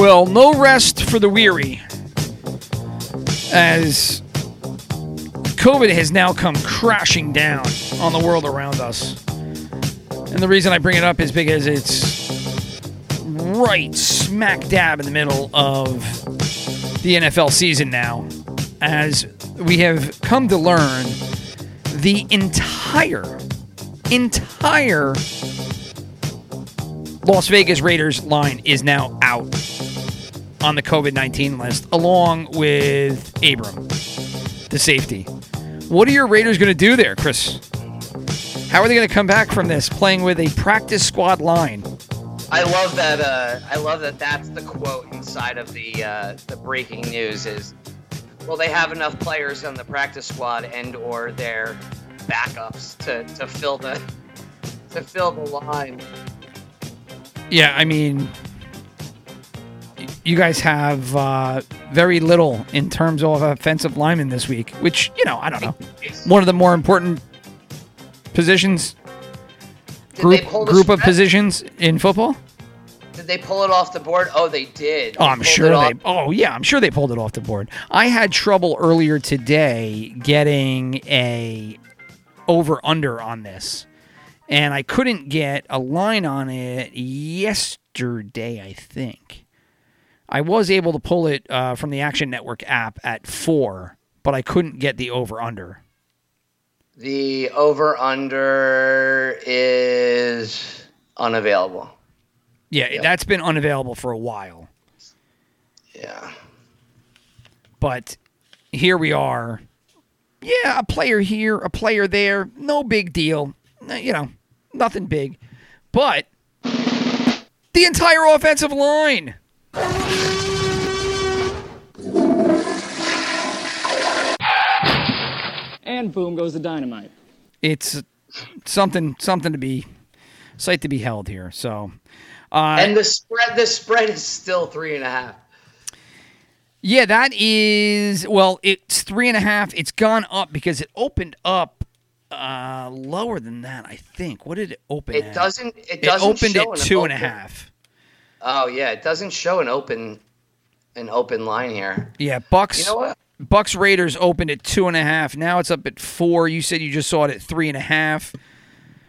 Well, no rest for the weary. As COVID has now come crashing down on the world around us. And the reason I bring it up is because it's right smack dab in the middle of the NFL season now. As we have come to learn the entire, entire Las Vegas Raiders line is now out on the COVID 19 list, along with Abram, the safety. What are your Raiders going to do there, Chris? How are they going to come back from this playing with a practice squad line? I love that. Uh, I love that. That's the quote inside of the uh, the breaking news is, well, they have enough players on the practice squad and or their backups to, to fill the to fill the line. Yeah, I mean, you guys have uh, very little in terms of offensive linemen this week, which, you know, I don't know. One of the more important positions, Did group, they group of positions in football. Did they pull it off the board? Oh, they did. Oh, I'm sure they. Oh, yeah, I'm sure they pulled it off the board. I had trouble earlier today getting a over under on this, and I couldn't get a line on it yesterday. I think I was able to pull it uh, from the Action Network app at four, but I couldn't get the over under. The over under is unavailable. Yeah, that's been unavailable for a while. Yeah. But here we are. Yeah, a player here, a player there. No big deal. Uh, You know, nothing big. But the entire offensive line. And boom goes the dynamite. It's something something to be sight to be held here. So uh, and the spread the spread is still three and a half. yeah, that is well, it's three and a half. It's gone up because it opened up uh lower than that, I think. What did it open It at? doesn't it It doesn't opened show at an two and a open- half. Oh yeah, it doesn't show an open an open line here. Yeah, Bucks. You know what? Bucks Raiders opened at two and a half. Now it's up at four. You said you just saw it at three and a half.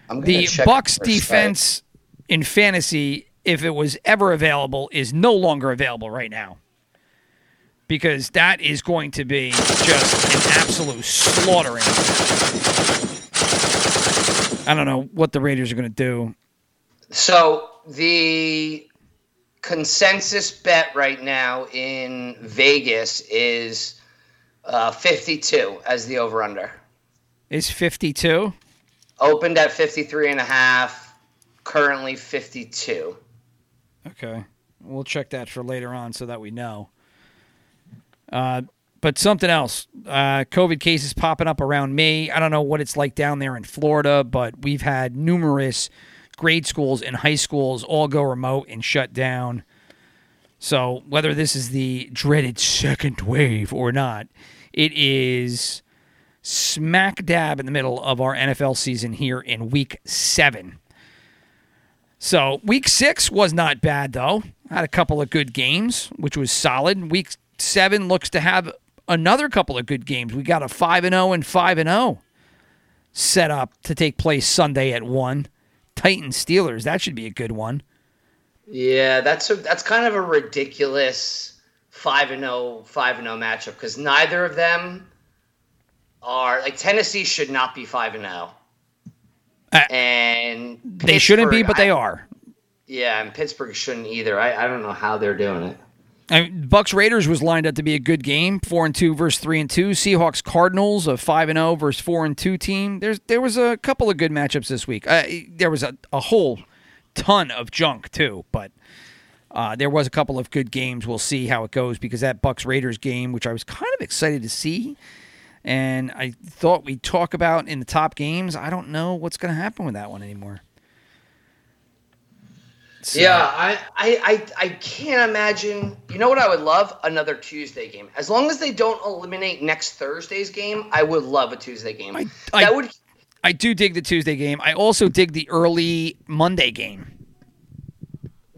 The Bucks for a site. defense in fantasy, if it was ever available, is no longer available right now. Because that is going to be just an absolute slaughtering. I don't know what the Raiders are going to do. So the consensus bet right now in Vegas is uh, 52 as the over under. Is 52? Opened at 53 and a half, currently 52. Okay. We'll check that for later on so that we know. Uh, but something else. Uh, COVID cases popping up around me. I don't know what it's like down there in Florida, but we've had numerous grade schools and high schools all go remote and shut down. So whether this is the dreaded second wave or not, it is smack dab in the middle of our NFL season here in week seven. So week six was not bad though. Had a couple of good games, which was solid. Week seven looks to have another couple of good games. We got a five and zero and five and zero set up to take place Sunday at one. Titans Steelers. That should be a good one. Yeah, that's a, that's kind of a ridiculous 5 and 0 5 and 0 matchup cuz neither of them are like Tennessee should not be 5 and 0. Uh, and They shouldn't be, but they I- are. Yeah, and Pittsburgh shouldn't either. I, I don't know how they're doing it. I mean, Bucks Raiders was lined up to be a good game, four and two versus three and two. Seahawks Cardinals, a five and zero versus four and two team. There's there was a couple of good matchups this week. Uh, there was a, a whole ton of junk too, but Uh, there was a couple of good games. We'll see how it goes because that Bucks Raiders game, which I was kind of excited to see, and I thought we'd talk about in the top games. I don't know what's going to happen with that one anymore. So- Yeah, I, I, I, I can't imagine. You know what I would love? Another Tuesday game. As long as they don't eliminate next Thursday's game, I would love a Tuesday game. I- I- that would. I do dig the Tuesday game. I also dig the early Monday game.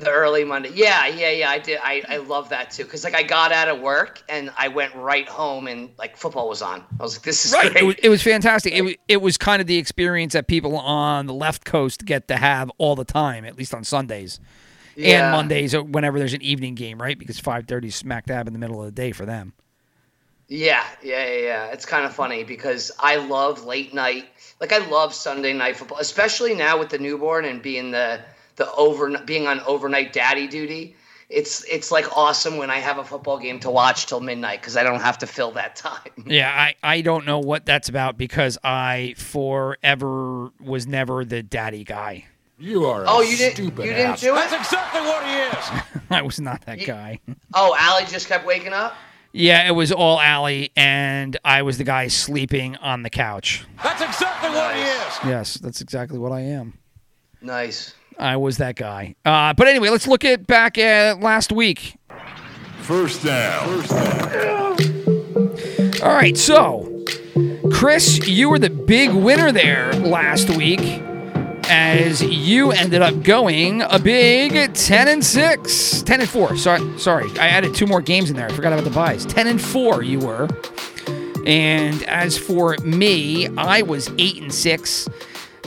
The early Monday. Yeah, yeah, yeah. I did. I, I love that too. Cause like I got out of work and I went right home and like football was on. I was like, this is Right. great. It was, it was fantastic. It, wa- it was kind of the experience that people on the left coast get to have all the time, at least on Sundays and Mondays or whenever there's an evening game, right? Because 5:30 is smack dab in the middle of the day for them. Yeah, yeah, yeah, yeah. It's kind of funny because I love late night. Like I love Sunday night football, especially now with the newborn and being the the over being on overnight daddy duty. It's it's like awesome when I have a football game to watch till midnight because I don't have to fill that time. Yeah, I, I don't know what that's about because I forever was never the daddy guy. You are a Oh, you didn't stupid you didn't ass. do it? That's exactly what he is. I was not that guy. Oh, Allie just kept waking up. Yeah, it was all Allie, and I was the guy sleeping on the couch. That's exactly what he is. Yes, that's exactly what I am. Nice. I was that guy. Uh, but anyway, let's look at back at last week. First down. First down. All right, so Chris, you were the big winner there last week, as you ended up going a big ten and six, 10 and four. Sorry, sorry, I added two more games in there. I forgot about the buys. Ten and four, you were. And as for me, I was eight and six.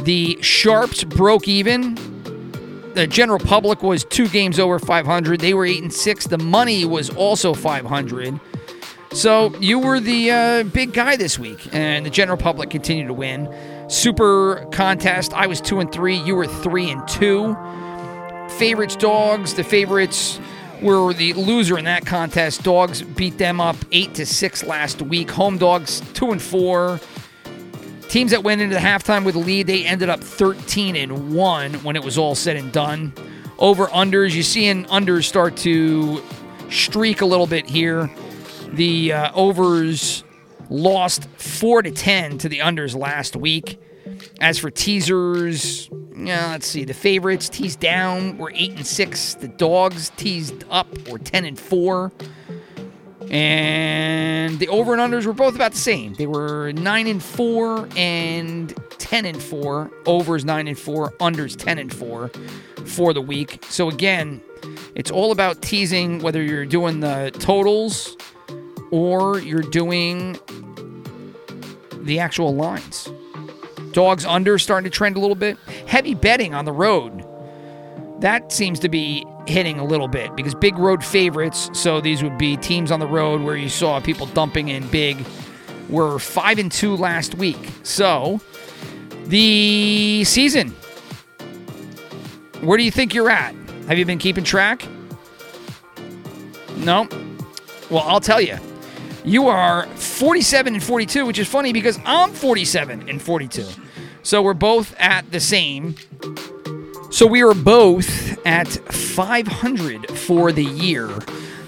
The Sharps broke even. The general public was two games over 500. They were eight and six. The money was also 500. So you were the uh, big guy this week, and the general public continued to win. Super contest. I was two and three. You were three and two. Favorites dogs. The favorites were the loser in that contest. Dogs beat them up eight to six last week. Home dogs two and four. Teams that went into the halftime with a lead, they ended up 13 and 1 when it was all said and done. Over unders, you seeing unders start to streak a little bit here. The uh, overs lost 4 to 10 to the unders last week. As for teasers, yeah, let's see. The favorites teased down were 8 and 6. The dogs teased up were 10 and 4. And the over and unders were both about the same. They were 9 and 4 and 10 and 4. Overs 9 and 4, unders 10 and 4 for the week. So again, it's all about teasing whether you're doing the totals or you're doing the actual lines. Dogs under starting to trend a little bit. Heavy betting on the road. That seems to be hitting a little bit because big road favorites, so these would be teams on the road where you saw people dumping in big, were 5 and 2 last week. So, the season. Where do you think you're at? Have you been keeping track? No. Well, I'll tell you. You are 47 and 42, which is funny because I'm 47 and 42. So we're both at the same. So we are both at 500 for the year.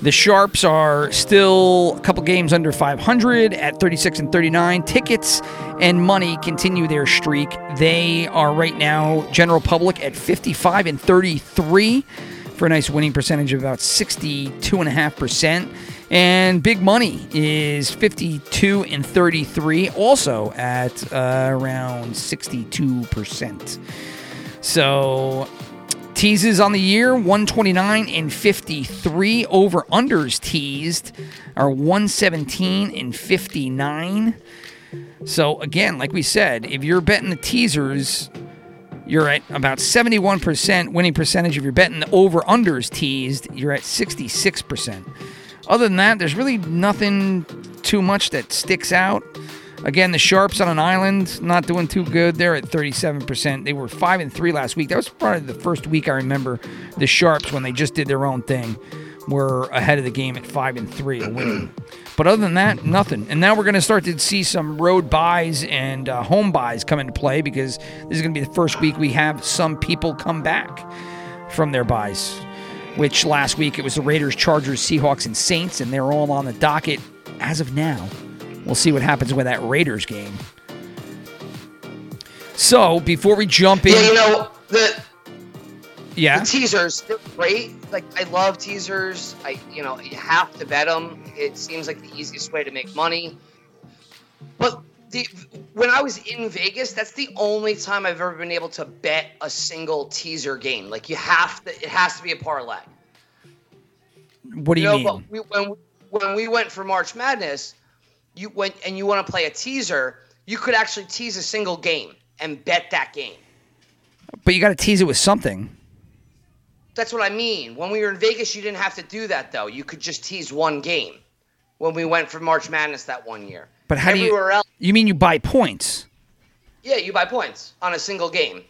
The Sharps are still a couple games under 500 at 36 and 39. Tickets and money continue their streak. They are right now general public at 55 and 33 for a nice winning percentage of about 62.5%. And big money is 52 and 33, also at uh, around 62%. So teases on the year 129 and 53 over unders teased are 117 and 59 so again like we said if you're betting the teasers you're at about 71% winning percentage. If you're betting the over unders teased you're at 66% other than that there's really nothing too much that sticks out Again, the Sharps on an island not doing too good. They're at 37%. They were 5 and 3 last week. That was probably the first week I remember the Sharps when they just did their own thing were ahead of the game at 5 and 3 a winning. But other than that, nothing. And now we're going to start to see some road buys and uh, home buys come into play because this is going to be the first week we have some people come back from their buys. which last week it was the Raiders, Chargers, Seahawks, and Saints, and they're all on the docket as of now. We'll see what happens with that Raiders game. So before we jump in, Yeah, you know the yeah, the teasers they're great. Like I love teasers. I you know you have to bet them. It seems like the easiest way to make money. But the when I was in Vegas, that's the only time I've ever been able to bet a single teaser game. Like you have to, it has to be a parlay. what do you, know, mean? but we, when when we went for March Madness, you went and you want to play a teaser, you could actually tease a single game and bet that game. But you got to tease it with something. That's what I mean. When we were in Vegas, you didn't have to do that though. You could just tease one game. When we went for March Madness that one year. But how do you? Else, You mean you buy points? yeah, you buy points on a single game.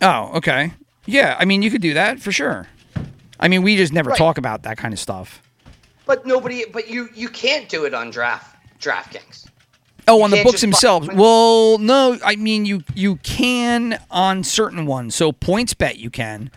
Oh, okay. Yeah, I mean you could do that for sure. I mean we just never Right. talk about that kind of stuff. But nobody, but you you can't do it on draft DraftKings. Oh, on the books just buy themselves. Well, no, I mean you you can on certain ones. So PointsBet you can.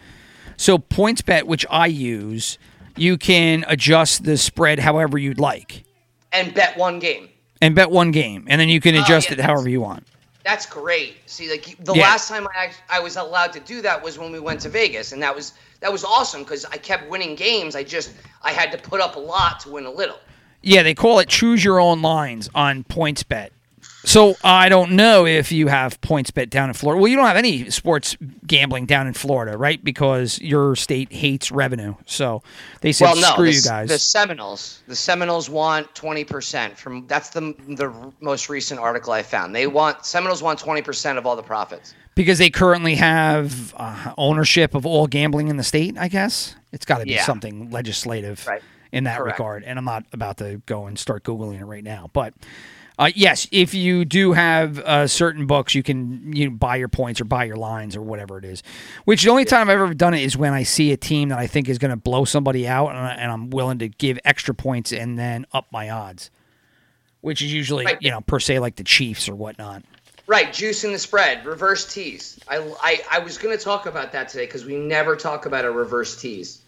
So PointsBet, which I use, you can adjust the spread however you'd like, And bet one game. and bet one game, and then you can Oh, adjust yeah, it however you want. That's great. See, like the Yeah. last time I I was allowed to do that was when we went to Vegas, and that was that was awesome because I kept winning games. I just I had to put up a lot to win a little. Yeah, they call it choose your own lines on PointsBet. So I don't know if you have PointsBet down in Florida. Well, you don't have any sports gambling down in Florida, right? Because your state hates revenue. So they said, well, no, screw the, you guys. the Seminoles, the Seminoles want twenty percent from. That's the the most recent article I found. They want Seminoles want twenty percent of all the profits. because they currently have uh, ownership of all gambling in the state. I guess it's got to be Yeah. something legislative Right. In that Correct. regard. And I'm not about to go and start googling it right now, but. Uh, yes, if you do have uh, certain books, you can you know, buy your points or buy your lines or whatever it is. Which the only time I've ever done it is when I see a team that I think is going to blow somebody out, and, I, and I'm willing to give extra points and then up my odds. Which is usually Right. you know per se like the Chiefs or whatnot. Right, juice in the spread, reverse tease. I I, I was going to talk about that today because we never talk about a reverse tease.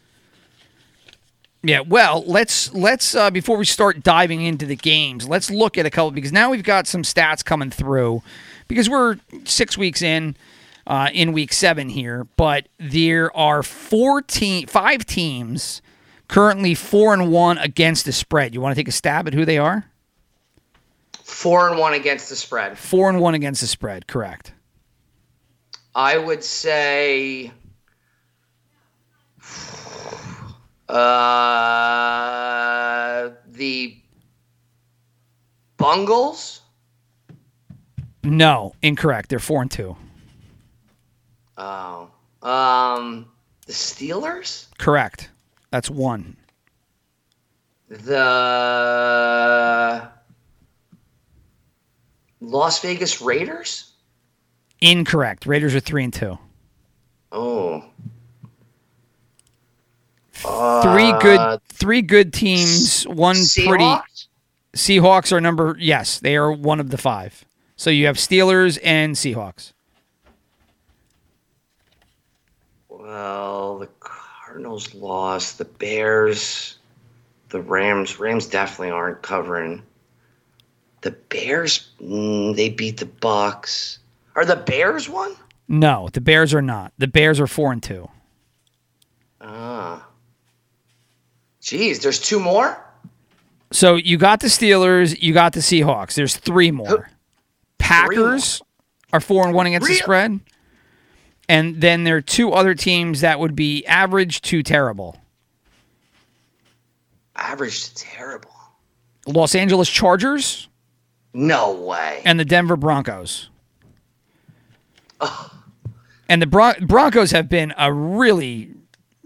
Yeah, well, let's let's uh, before we start diving into the games, let's look at a couple because now we've got some stats coming through because we're six weeks in, uh, in week seven here, but there are four team, five teams currently four and one against the spread. You want to take a stab at who they are? Four and one against the spread. Four and one against the spread, correct? I would say uh, the Bungles. No, incorrect. They're four and two. Oh, um, the Steelers. Correct. That's one. The Las Vegas Raiders. Incorrect. Raiders are three and two. Oh, Three good, three good teams. One pretty. Seahawks. Seahawks are number yes, they are one of the five. So you have Steelers and Seahawks. Well, the Cardinals lost. The Bears, the Rams. Rams definitely aren't covering. The Bears, mm, they beat the Bucks. Are the Bears one? No, the Bears are not. The Bears are four and two. Ah. Jeez, there's two more. So you got the Steelers, you got the Seahawks. There's three more. Packers are four and one against the spread. And then there are two other teams that would be average to terrible. Average to terrible. Los Angeles Chargers No way. and the Denver Broncos. And the Bron- Broncos have been a really,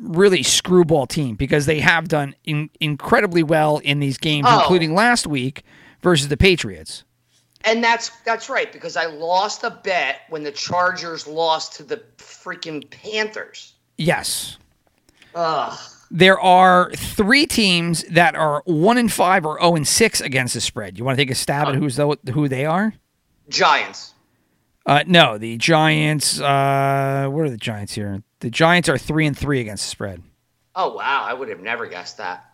really screwball team because they have done in- incredibly well in these games, Oh. including last week versus the Patriots. And that's that's right because I lost a bet when the Chargers lost to the freaking Panthers. Yes. Ugh. There are three teams that are one and five or zero and six against the spread. You want to take a stab at who's tho- who they are? Giants. Uh, no, the Giants. Uh, what are the Giants here? The Giants are three and three against the spread. Oh wow, I would have never guessed that.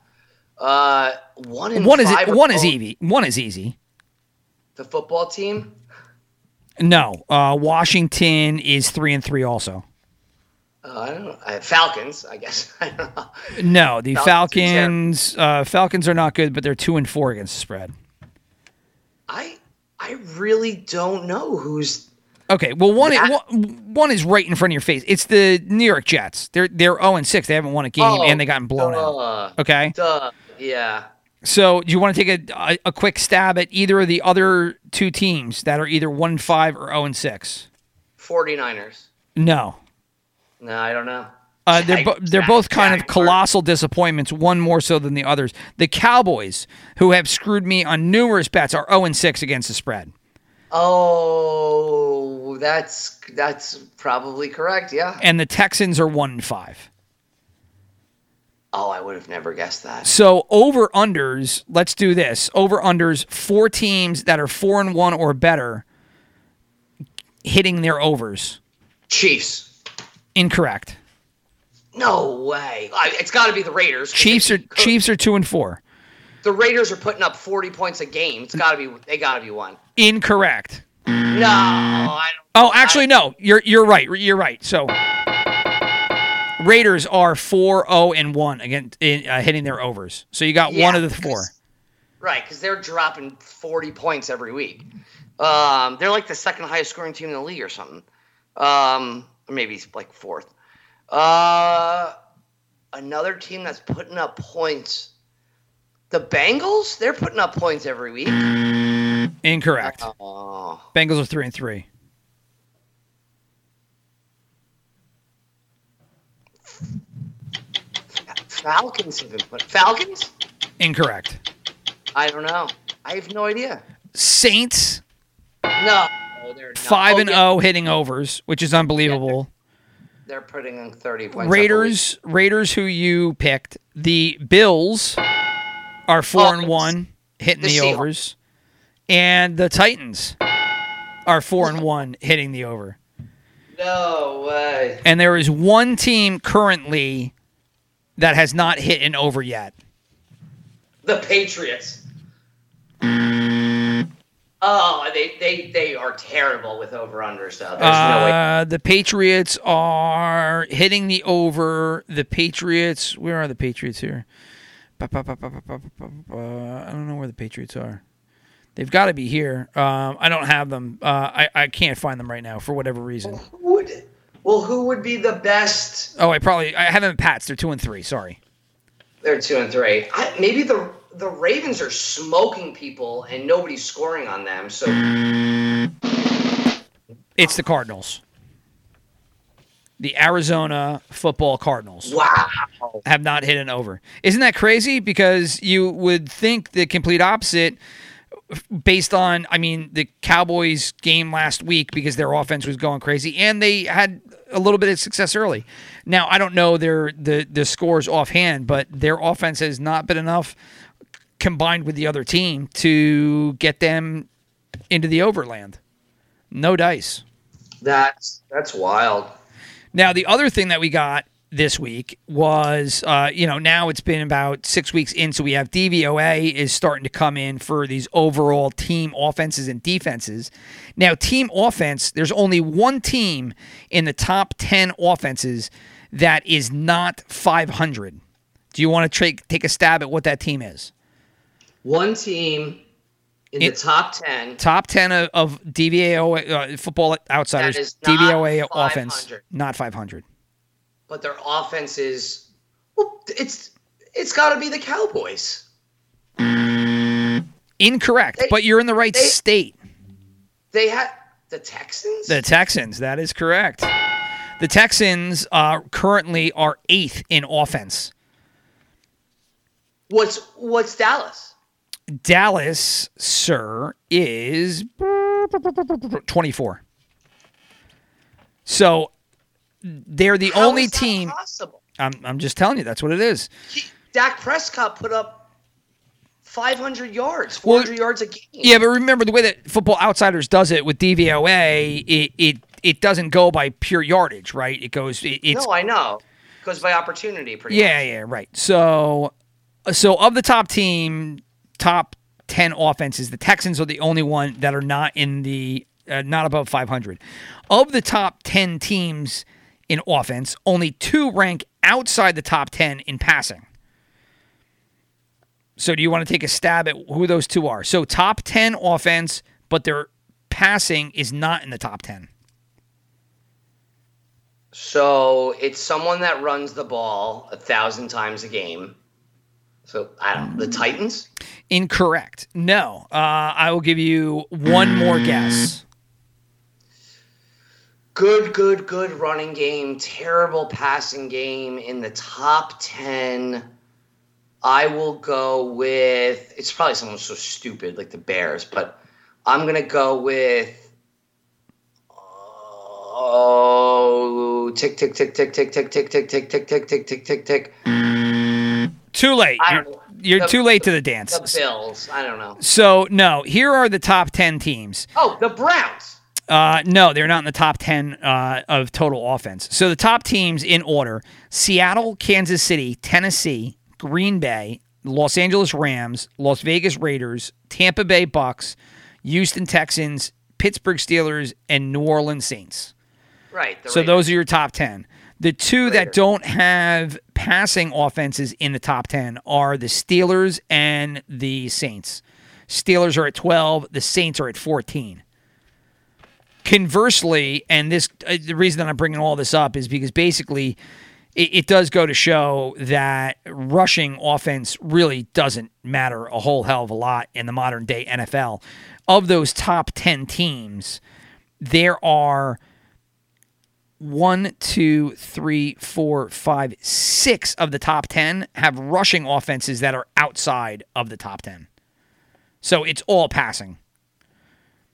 Uh, one One is are one is easy. One is easy. The football team. No, uh, Washington is three and three also. Uh, I don't know. Uh, Falcons, I guess. I don't know. No, the Falcons Falcons. Uh, Falcons are not good, but they're two and four against the spread. I I really don't know who's. Okay, well one, That- one one is right in front of your face. It's the New York Jets. They're they're zero and six. They haven't won a game Oh, and they gotten blown out. Okay, Duh. Yeah. so do you want to take a, a a quick stab at either of the other two teams that are either one and five or zero and six? 49ers. No, No, I don't know. uh, they're bo- they're both kind of colossal disappointments. One more so than the others. The Cowboys, who have screwed me on numerous bets, are zero and six against the spread. Oh, that's that's probably correct. Yeah. and the Texans are one and five. Oh, I would have never guessed that. So over unders, let's do this. Over unders, four teams that are four and one or better hitting their overs. Chiefs. Incorrect. No way. I, it's got to be the Raiders. Chiefs are Chiefs are two and four. The Raiders are putting up 40 points a game. It's got to be. They got to be one. Incorrect. No, I don't. Oh, actually, no. You're you're right. You're right. So Raiders are four zero and one against in, uh, hitting their overs. So you got one of the four. because- Right, because they're dropping 40 points every week. Um, they're like the second highest scoring team in the league or something. Um, or maybe like fourth. Uh, another team that's putting up points. The Bengals, they're putting up points every week. Incorrect. Oh, Bengals are three and three. Falcons have been put. Falcons? Incorrect. I don't know. I have no idea. Saints No, Oh, they're not. five Oh, and yeah, zero hitting overs, which is unbelievable. They're putting in 30 points. Raiders, Raiders, who you picked, the Bills are four Oh, and one hitting the the, Seahawks. overs, and the Titans are four and one hitting the over. No way. And there is one team currently that has not hit an over yet. The Patriots. Oh, they, they they are terrible with over unders though. There's no way. Uh, the Patriots are hitting the over. The Patriots, where are the Patriots here? I don't know where the Patriots are. They've got to be here. Um, I don't have them. Uh, I, I can't find them right now for whatever reason. Who would well who would be the best? Oh, I probably I have them Pats. They're two and three. Sorry. They're two and three. I, maybe the the Ravens are smoking people and nobody's scoring on them. So It's the Cardinals. The Arizona Football Cardinals. wow. have not hit an over. Isn't that crazy? Because you would think the complete opposite based on, I mean, the Cowboys game last week because their offense was going crazy and they had a little bit of success early. Now, I don't know their the the scores offhand, but their offense has not been enough combined with the other team to get them into the overland. No dice. That's that's wild. Now, the other thing that we got this week was, uh, you know, now it's been about six weeks in, so we have DVOA is starting to come in for these overall team offenses and defenses. Now, team offense, there's only one team in the top 10 offenses that is not 500. Do you want to tra- take a stab at what that team is? One team in the top ten. Top 10 of, of DVOA, uh, Football Outsiders, That is not DVOA offense, not 500. But their offense is well, it's it's got to be the Cowboys. Incorrect, They- but you're in the right they- state. They had the Texans. The Texans, that is correct. The Texans uh, currently are eighth in offense. what's what's Dallas? Dallas, sir, is 24. So they're the How only team. Possible. I'm, I'm just telling you, that's what it is. He, Dak Prescott put up 500 yards, Well, 400 yards a game. Yeah, but remember the way that Football Outsiders does it with DVOA, it it, it doesn't go by pure yardage, right? It goes, it, it's no, I know. goes by opportunity, pretty Yeah, much. yeah, right. So, so of the top team, top ten offenses, the Texans are the only one that are not in the uh, not above 500. Of the top ten teams in offense, only two rank outside the top ten in passing. So, do you want to take a stab at who those two are? So, top ten offense, but their passing is not in the top ten. So it's someone that runs the ball a thousand times a game. So I don't know. The Titans? Incorrect. No. Uh, I will give you one more guess. Good, good, good running game. Terrible passing game in the top 10. I will go with, it's probably someone so stupid like the Bears, but I'm going to go with, oh, tick, tick, tick, tick, tick, tick, tick, tick, tick, tick, tick, tick, tick, tick, tick. Too late. You're, don't know. you're The- too late to the dance. The Bills. I don't know. So, no, here are the top 10 teams. Oh, the Browns. Uh, no, they're not in the top 10 uh, of total offense. So, the top teams in order Seattle, Kansas City, Tennessee, Green Bay, Los Angeles Rams, Las Vegas Raiders, Tampa Bay Bucks, Houston Texans, Pittsburgh Steelers, and New Orleans Saints. Right. So Raiders. those are your top 10. The two that don't have passing offenses in the top 10 are the Steelers and the Saints. Steelers are at 12, the Saints are at 14. Conversely, and this uh, the reason that I'm bringing all this up is because basically it, it does go to show that rushing offense really doesn't matter a whole hell of a lot in the modern day NFL. Of those top 10 teams, there are one, two, three, four, five, six of the top 10 have rushing offenses that are outside of the top 10. So it's all passing.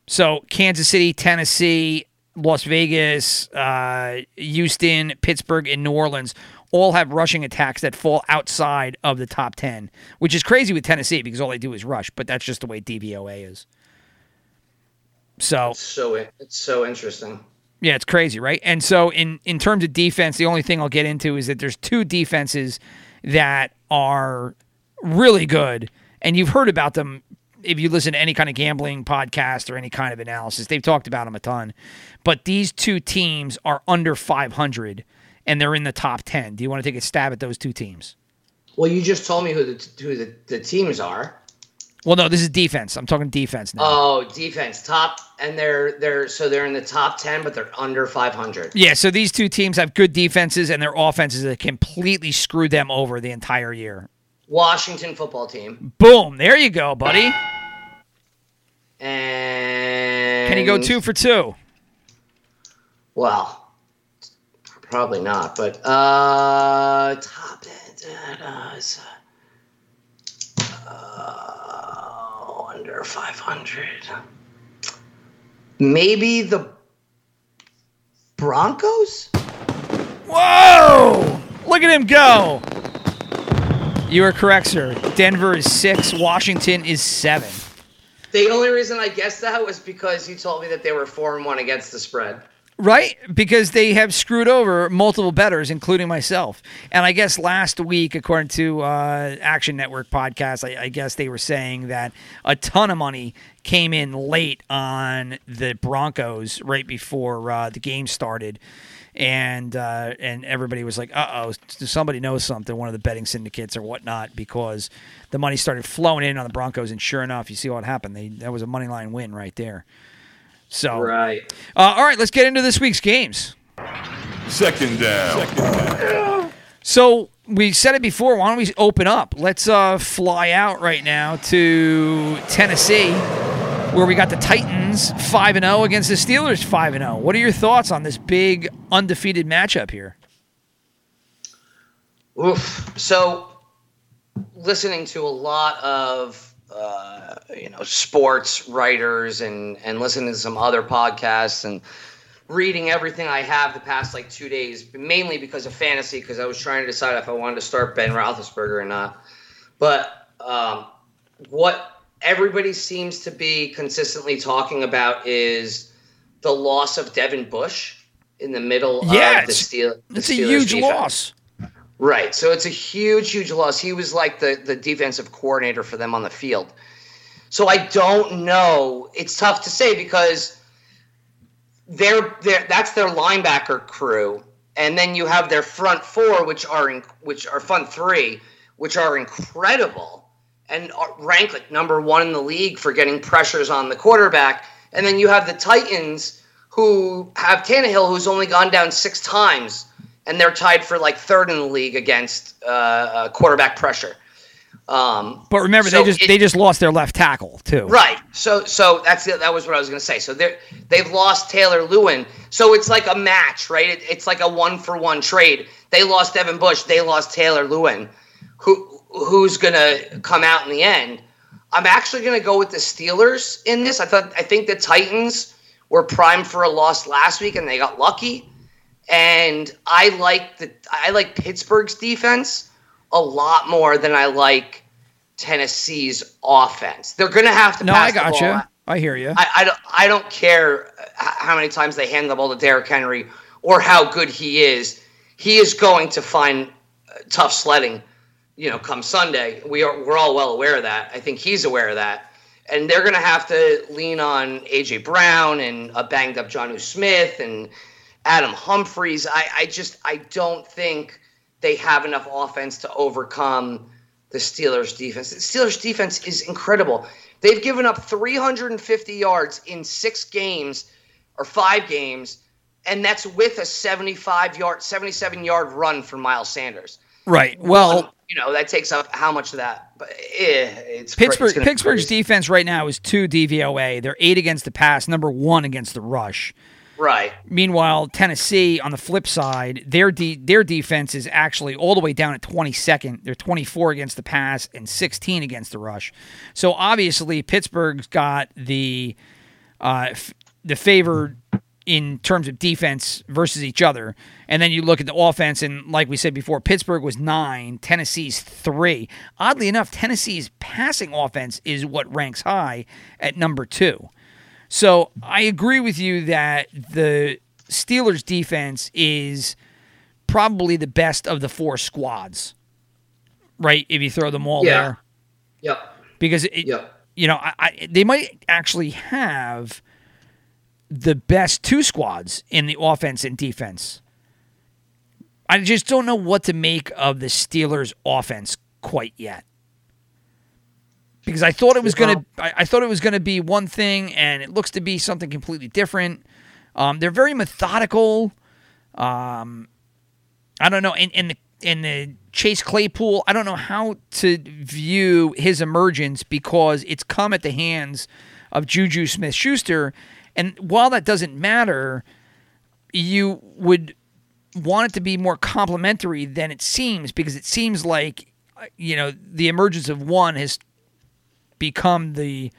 So Kansas City, Tennessee, Las Vegas, uh, Houston, Pittsburgh, and New Orleans all have rushing attacks that fall outside of the top 10, which is crazy with Tennessee because all they do is rush, but that's just the way DVOA is. So So it's so interesting. yeah, it's crazy, right? And so in in terms of defense, the only thing I'll get into is that there's two defenses that are really good, and you've heard about them if you listen to any kind of gambling podcast or any kind of analysis. They've talked about them a ton. But these two teams are under 500 and they're in the top 10. Do you want to take a stab at those two teams? Well, you just told me who the who the, the teams are. Well, no, this is defense. I'm talking defense now. Oh, defense top, and they're they're so they're in the top ten, but they're under five hundred. yeah, so these two teams have good defenses and their offenses that completely screwed them over the entire year. Washington football team, Boom, there you go, buddy. And Can he go two for two? Well, probably not, but uh, top ten, uh, is, uh, under five hundred. Maybe the Broncos. Whoa! Look at him go. You are correct, sir. Denver is six. Washington is seven. The only reason I guessed that was because you told me that they were four and one against the spread. Right? Because they have screwed over multiple betters, including myself. And I guess last week, according to uh, Action Network podcast, I, I guess they were saying that a ton of money came in late on the Broncos right before uh, the game started. And uh, and everybody was like, "Uh oh, somebody knows something." One of the betting syndicates or whatnot, because the money started flowing in on the Broncos, and sure enough, you see what happened. They that was a money line win right there. So, Right. uh, all right, let's get into this week's games. Second down. So we said it before. Why don't we open up? Let's uh, fly out right now to Tennessee, where we got the Titans five and zero against the Steelers five and zero. What are your thoughts on this big undefeated matchup here? Oof. So, listening to a lot of uh, you know sports writers and and listening to some other podcasts and reading everything I have the past like two days, mainly because of fantasy, because I was trying to decide if I wanted to start Ben Roethlisberger or not. But um, what everybody seems to be consistently talking about is the loss of Devin Bush in the middle Yeah, of the Steel. the It's a huge defense. loss. Right. So it's a huge, huge loss. He was like the, the defensive coordinator for them on the field. So I don't know. It's tough to say because they're, they're that's their linebacker crew, and then you have their front four, which are in, which are front three, which are incredible and ranked like number one in the league for getting pressures on the quarterback. And then you have the Titans, who have Tannehill, who's only gone down six times and they're tied for like third in the league against uh, uh, quarterback pressure. Um, But remember, so they just it- they just lost their left tackle too. right. So so that's that was what I was going to say. So they they've lost Taylor Lewan. So it's like a match, right? It, it's like a one for one trade. They lost Devin Bush. They lost Taylor Lewan. Who who's going to come out in the end? I'm actually going to go with the Steelers in this. I thought I think the Titans were primed for a loss last week and they got lucky and I like the I like Pittsburgh's defense a lot more than I like Tennessee's offense. They're going to have to No, I got you. I hear you. I, I don't I don't care how many times they hand the ball to Derrick Henry or how good he is. He is going to find uh, tough sledding, you know, come Sunday. We are we're all well aware of that. I think he's aware of that. And they're going to have to lean on AJ Brown and a banged up Jonnu Smith and Adam Humphries. I, I just I don't think they have enough offense to overcome the Steelers defense. The Steelers defense is incredible. They've given up 350 yards in six games or five games, and that's with a 75 yard, 77 yard run from Miles Sanders. right. Well, you know that takes up how much of that? But eh, it's cra- it's Pittsburgh Pittsburgh's defense right now is two DVOA. They're eight against the pass, number one against the rush. right. Meanwhile, Tennessee on the flip side, their de- their defense is actually all the way down at 22nd. They're 24 against the pass and 16 against the rush. So obviously, Pittsburgh's got the uh, f- the favor in terms of defense versus each other. And then you look at the offense, and like we said before, Pittsburgh was nine, Tennessee's three. Oddly enough, Tennessee's passing offense is what ranks high at number two. So I agree with you that the Steelers' defense is probably the best of the four squads, right? If you throw them all Yeah. there, Yep. because it, Yep. you know, I, I, they might actually have the best two squads in the offense and defense. I just don't know what to make of the Steelers' offense quite yet. Because I thought it was gonna, I, I thought it was gonna be one thing, and it looks to be something completely different. Um, they're very methodical. Um, I don't know, in in the in the Chase Claypool, I don't know how to view his emergence because it's come at the hands of Juju Smith Schuster. And while that doesn't matter, you would want it to be more complementary than it seems because it seems like uh, you know the emergence of one has become the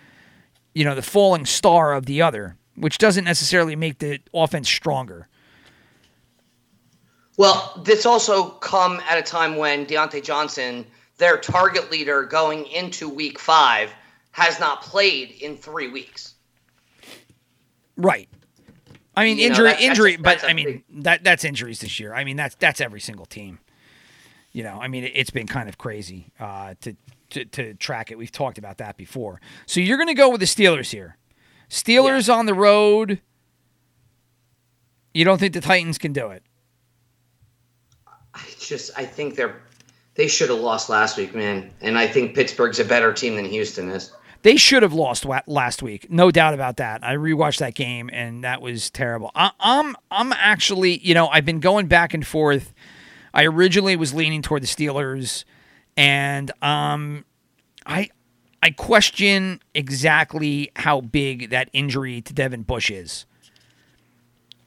you know the falling star of the other, which doesn't necessarily make the offense stronger. Well, this also come at a time when Diontae Johnson, their target leader going into week five, has not played in three weeks. Right. I mean You know, injury that- injury a- but that's a I mean big- that that's injuries this year. I mean that's that's every single team. You know, I mean it, it's been kind of crazy uh, to, to to track it. We've talked about that before. So you're going to go with the Steelers here. Steelers on the road. You don't think the Titans can do it? I just I think they're they should have lost last week, man. And I think Pittsburgh's a better team than Houston is. They should have lost last week, no doubt about that. I rewatched that game and that was terrible. I, I'm I'm actually, you know, I've been going back and forth. I originally was leaning toward the Steelers, and um, I I question exactly how big that injury to Devin Bush is,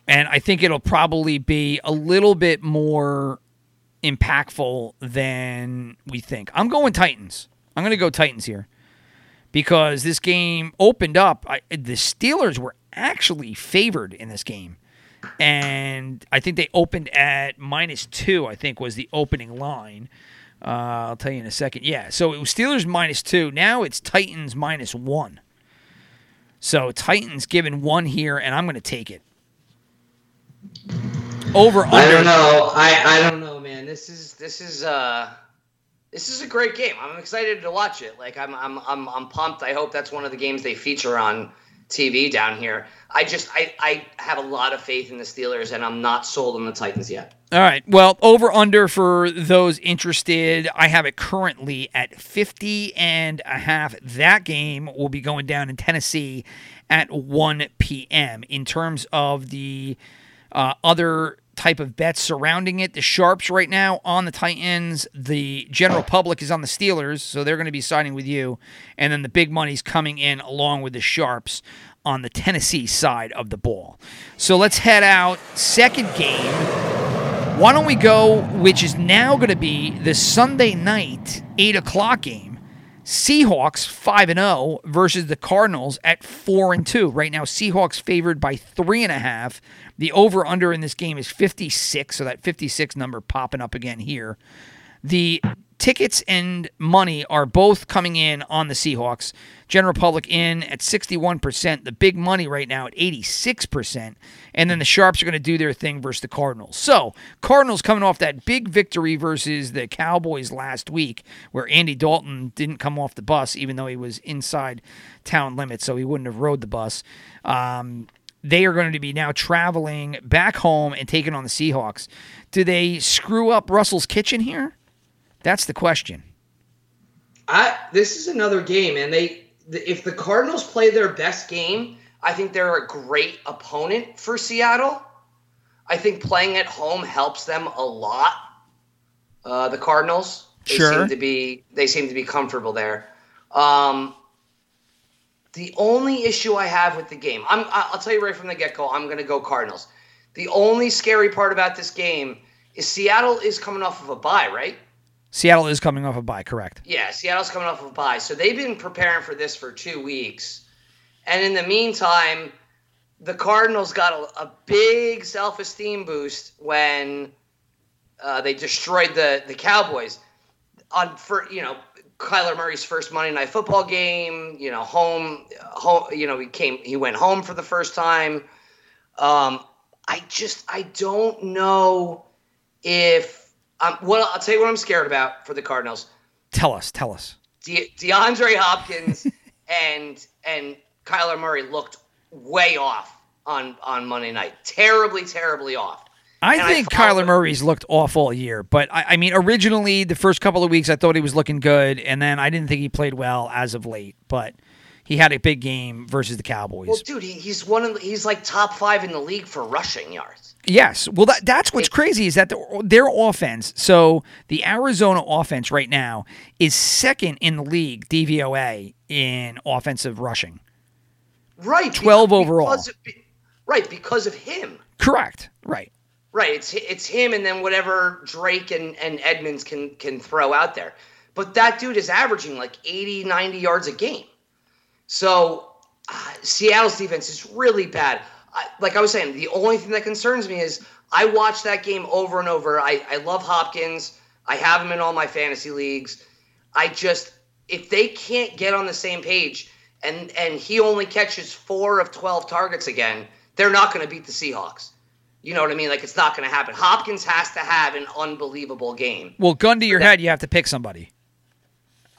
and I think it'll probably be a little bit more impactful than we think. I'm going Titans. I'm going to go Titans here because this game opened up. I, the Steelers were actually favored in this game, and I think they opened at minus two. I think was the opening line. Uh, I'll tell you in a second. Yeah, so it was Steelers minus two. Now it's Titans minus one. So Titans given one here, and I'm going to take it. Over under. I don't know. I, I don't know, man. this is this is uh this is a great game. I'm excited to watch it. Like I'm I'm I'm I'm pumped. I hope that's one of the games they feature on TV down here. I just I I have a lot of faith in the Steelers and I'm not sold on the Titans yet. All right. Well, over under for those interested, I have it currently at 50 and a half. That game will be going down in Tennessee at 1 p.m. In terms of the uh, other type of bets surrounding it, the sharps right now on the Titans, the general public is on the Steelers, so they're going to be siding with you, and then the big money's coming in along with the sharps on the Tennessee side of the ball. So let's head out. Second game. Why don't we go, which is now going to be the Sunday night, 8 o'clock game? Seahawks 5 and 0 versus the Cardinals at 4 and 2. Right now, Seahawks favored by 3.5. The over under in this game is 56, so that 56 number popping up again here. The tickets and money are both coming in on the Seahawks. General public in at 61%, the big money right now at 86%, and then the Sharps are going to do their thing versus the Cardinals. So, Cardinals coming off that big victory versus the Cowboys last week where Andy Dalton didn't come off the bus even though he was inside town limits, so he wouldn't have rode the bus. Um, they are going to be now traveling back home and taking on the Seahawks. Do they screw up Russell's kitchen here? That's the question. I this is another game, and they if the Cardinals play their best game, I think they're a great opponent for Seattle. I think playing at home helps them a lot. Uh, the Cardinals, they Sure. seem to be they seem to be comfortable there. Um, the only issue I have with the game, I'm I'll tell you right from the get go, I'm going to go Cardinals. The only scary part about this game is Seattle is coming off of a bye, right? Seattle is coming off a bye, correct? Yeah, Seattle's coming off a bye. So they've been preparing for this for two weeks. And in the meantime, the Cardinals got a, a big self esteem boost when uh, they destroyed the, the Cowboys. On for you know, Kyler Murray's first Monday night football game, you know, home home you know, he came he went home for the first time. Um, I just I don't know if um, well, I'll tell you what I'm scared about for the Cardinals. Tell us, tell us. De- DeAndre Hopkins and and Kyler Murray looked way off on on Monday night. Terribly, terribly off. I And think follow- Kyler Murray's looked off all year, but I, I mean, originally the first couple of weeks I thought he was looking good, and then I didn't think he played well as of late. But he had a big game versus the Cowboys. Well, dude, he, he's one of the, he's like top five in the league for rushing yards. Yes. Well, that, that's what's crazy is that the, their offense. So the Arizona offense right now is second in the league DVOA in offensive rushing. Right. 12 because- overall. because of- right, because of him. Correct. Right. Right, it's it's him and then whatever Drake and, and Edmonds can can throw out there. But that dude is averaging like 80, 90 yards a game. So uh, Seattle's defense is really bad. I, like I was saying, the only thing that concerns me is I watch that game over and over. I, I love Hopkins. I have him in all my fantasy leagues. I just if they can't get on the same page and and he only catches four of twelve targets again, they're not going to beat the Seahawks. You know what I mean? Like it's not going to happen. Hopkins has to have an unbelievable game. Well, gun to your head, you have to pick somebody.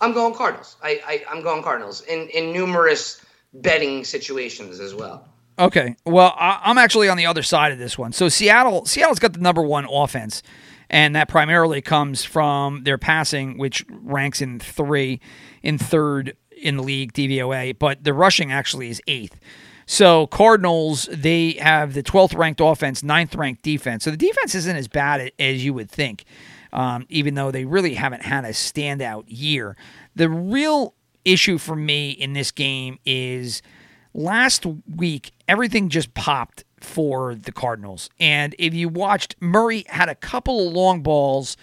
I'm going Cardinals. I, I I'm going Cardinals in in numerous betting situations as well. Okay. Well, I, I'm actually on the other side of this one. So Seattle, Seattle's got the number one offense, and that primarily comes from their passing, which ranks in three, in third in the league DVOA, but the rushing actually is eighth. So Cardinals, they have the 12th ranked offense, 9th ranked defense. So the defense isn't as bad as you would think, um, even though they really haven't had a standout year. The real issue for me in this game is last week everything just popped for the Cardinals. And if you watched, Murray had a couple of long balls.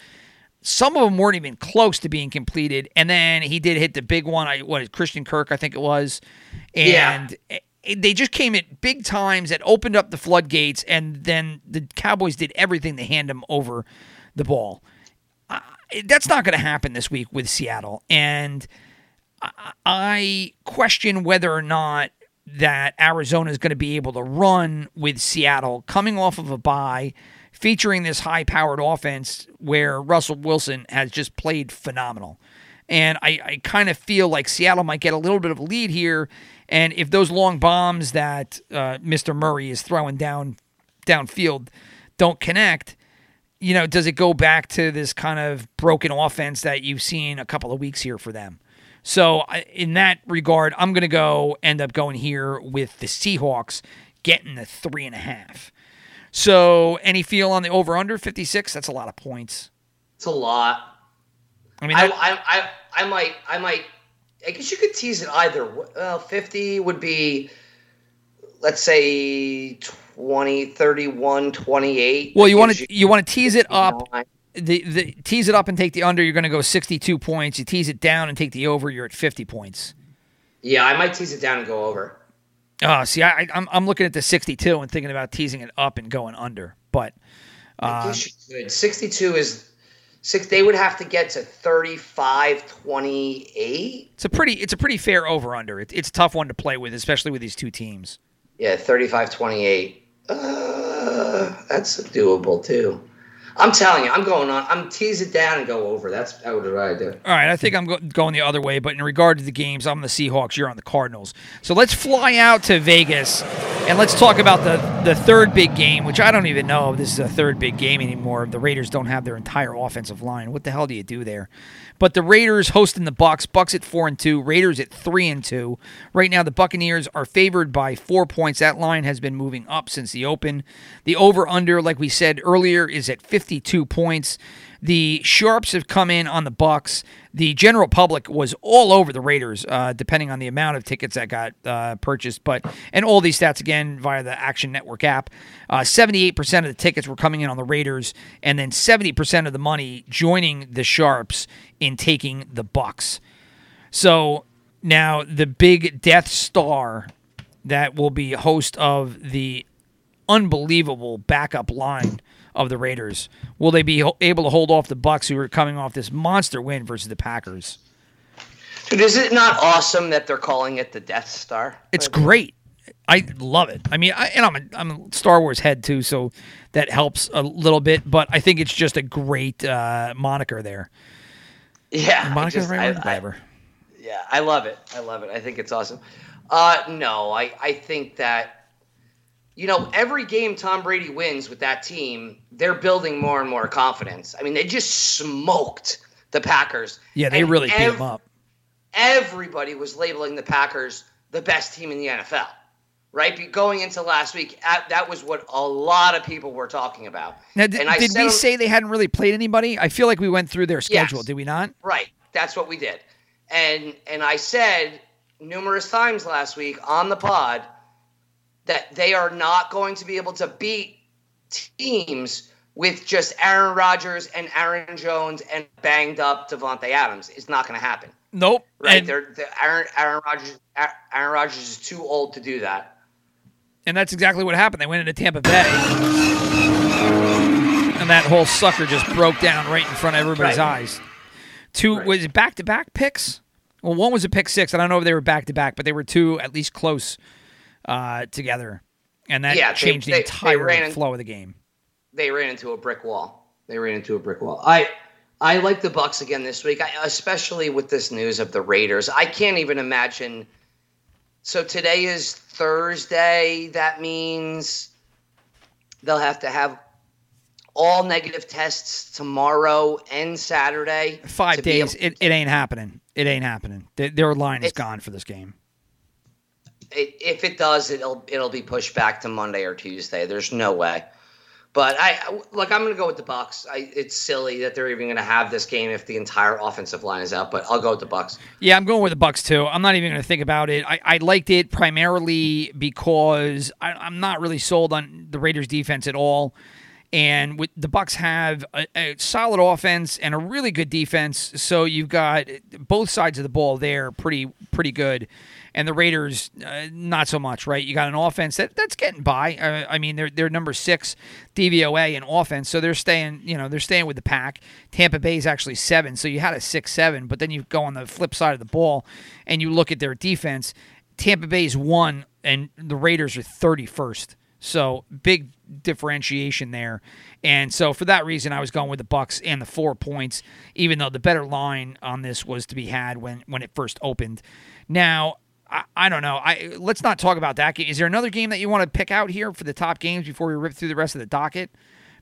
Some of them weren't even close to being completed, and then he did hit the big one. I what Christian Kirk, I think it was, and it- they just came at big times that opened up the floodgates, and then the Cowboys did everything to hand them over the ball. I, that's not going to happen this week with Seattle, and I, I question whether or not that Arizona is going to be able to run with Seattle coming off of a bye, featuring this high-powered offense where Russell Wilson has just played phenomenal. And I, I kind of feel like Seattle might get a little bit of a lead here. And if those long bombs that uh, Mr. Murray is throwing down downfield don't connect, you know, does it go back to this kind of broken offense that you've seen a couple of weeks here for them? So, in that regard, I'm going to go end up going here with the Seahawks getting the three and a half. So, any feel on the over under 56? That's a lot of points. It's a lot. I mean, I, I, I, I might, I might. I guess you could tease it either. Well, 50 would be, let's say 20, 31, 28. well, you want to you want to tease it up. The, the tease it up and take the under, you're going to go 62 points. You tease it down and take the over, you're at 50 points. Yeah, I might tease it down and go over. Oh, see, I, I- I'm I'm looking at the 62 and thinking about teasing it up and going under, but I guess you could. 62 is six. They would have to get to 35, 28. it's a pretty it's a pretty fair over under. It, it's a tough one to play with, especially with these two teams. Yeah, 35, 28. Uh, that's doable too. I'm telling you, I'm going on. I'm tease it down and go over. That's what I do. All right, I think I'm go- going the other way, but in regard to the games, I'm the Seahawks. You're on the Cardinals. So let's fly out to Vegas and let's talk about the the third big game, which I don't even know if this is a third big game anymore. The Raiders don't have their entire offensive line. What the hell do you do there? But the Raiders hosting the Bucks. Bucks at four and two. Raiders at three and two. Right now, the Buccaneers are favored by four points. That line has been moving up since the open. The over under, like we said earlier, is at 52 points. The sharps have come in on the Bucks. The general public was all over the Raiders, uh, depending on the amount of tickets that got uh, purchased. But and all these stats again via the Action Network app. Uh, Seventy-eight percent of the tickets were coming in on the Raiders, and then seventy percent of the money joining the sharps in taking the Bucks. So now the big Death Star that will be host of the unbelievable backup line of the Raiders. Will they be able to hold off the Bucks who are coming off this monster win versus the Packers? Dude, is it not awesome that they're calling it the Death Star? It's great. I love it. I mean, I, and I'm a, I'm a Star Wars head too, so that helps a little bit. But I think it's just a great uh, moniker there. Yeah, Moniker, just- right I- I- whatever. Yeah, I love it. I love it. I think it's awesome. Uh, no, I, I think that, you know, every game Tom Brady wins with that team, they're building more and more confidence. I mean, they just smoked the Packers. Yeah, they really beat ev- them up. Everybody was labeling the Packers the best team in the NFL, right? Be- Going into last week, at, that was what a lot of people were talking about. Now, did, And I did we say they hadn't really played anybody? I feel like we went through their schedule. Yes. Did we not? Right. That's what we did. And and I said numerous times last week on the pod that they are not going to be able to beat teams with just Aaron Rodgers and Aaron Jones and banged up Davante Adams. It's not going to happen. Nope. Right? And, They're, they're Aaron Aaron Rodgers Aaron Rodgers is too old to do that. and that's exactly what happened. They went into Tampa Bay, and that whole sucker just broke down right in front of everybody's Right. eyes. Two Right. was it back to back picks? Well, one was a pick six. I don't know if they were back to back, but they were two at least close uh, together, and that Yeah, they- changed they- the they entire in- flow of the game. they ran into a brick wall. They ran into a brick wall. I I like the Bucks again this week, I, especially with this news of the Raiders. I can't even imagine. So today is Thursday. That means they'll have to have all negative tests tomorrow and Saturday. Five days. able- It, it ain't happening. It ain't happening. Their, their line is It's- gone for this game. It, if it does, it'll it'll be pushed back to Monday or Tuesday. There's no way. But I look, I'm going to go with the Bucks. I, it's silly that they're even going to have this game if the entire offensive line is out. But I'll go with the Bucks. Yeah, I'm going with the Bucks too. I'm not even going to think about it. I, I liked it primarily because I, I'm not really sold on the Raiders' defense at all. And with, the Bucks have a, a solid offense and a really good defense, so you've got both sides of the ball there pretty pretty good, and the Raiders uh, not so much, right? You got an offense that that's getting by. Uh, I mean, they're they're number six DVOA in offense, so they're staying you know they're staying with the pack. Tampa Bay is actually seven, so you had a six seven, but then you go on the flip side of the ball and you look at their defense. Tampa Bay's one, and the Raiders are thirty first. So big differentiation there. And so for that reason, I was going with the Bucks and the four points, even though the better line on this was to be had when when it first opened. Now. I, I don't know. I let's not talk about that. Is there another game that you want to pick out here for the top games before we rip through the rest of the docket?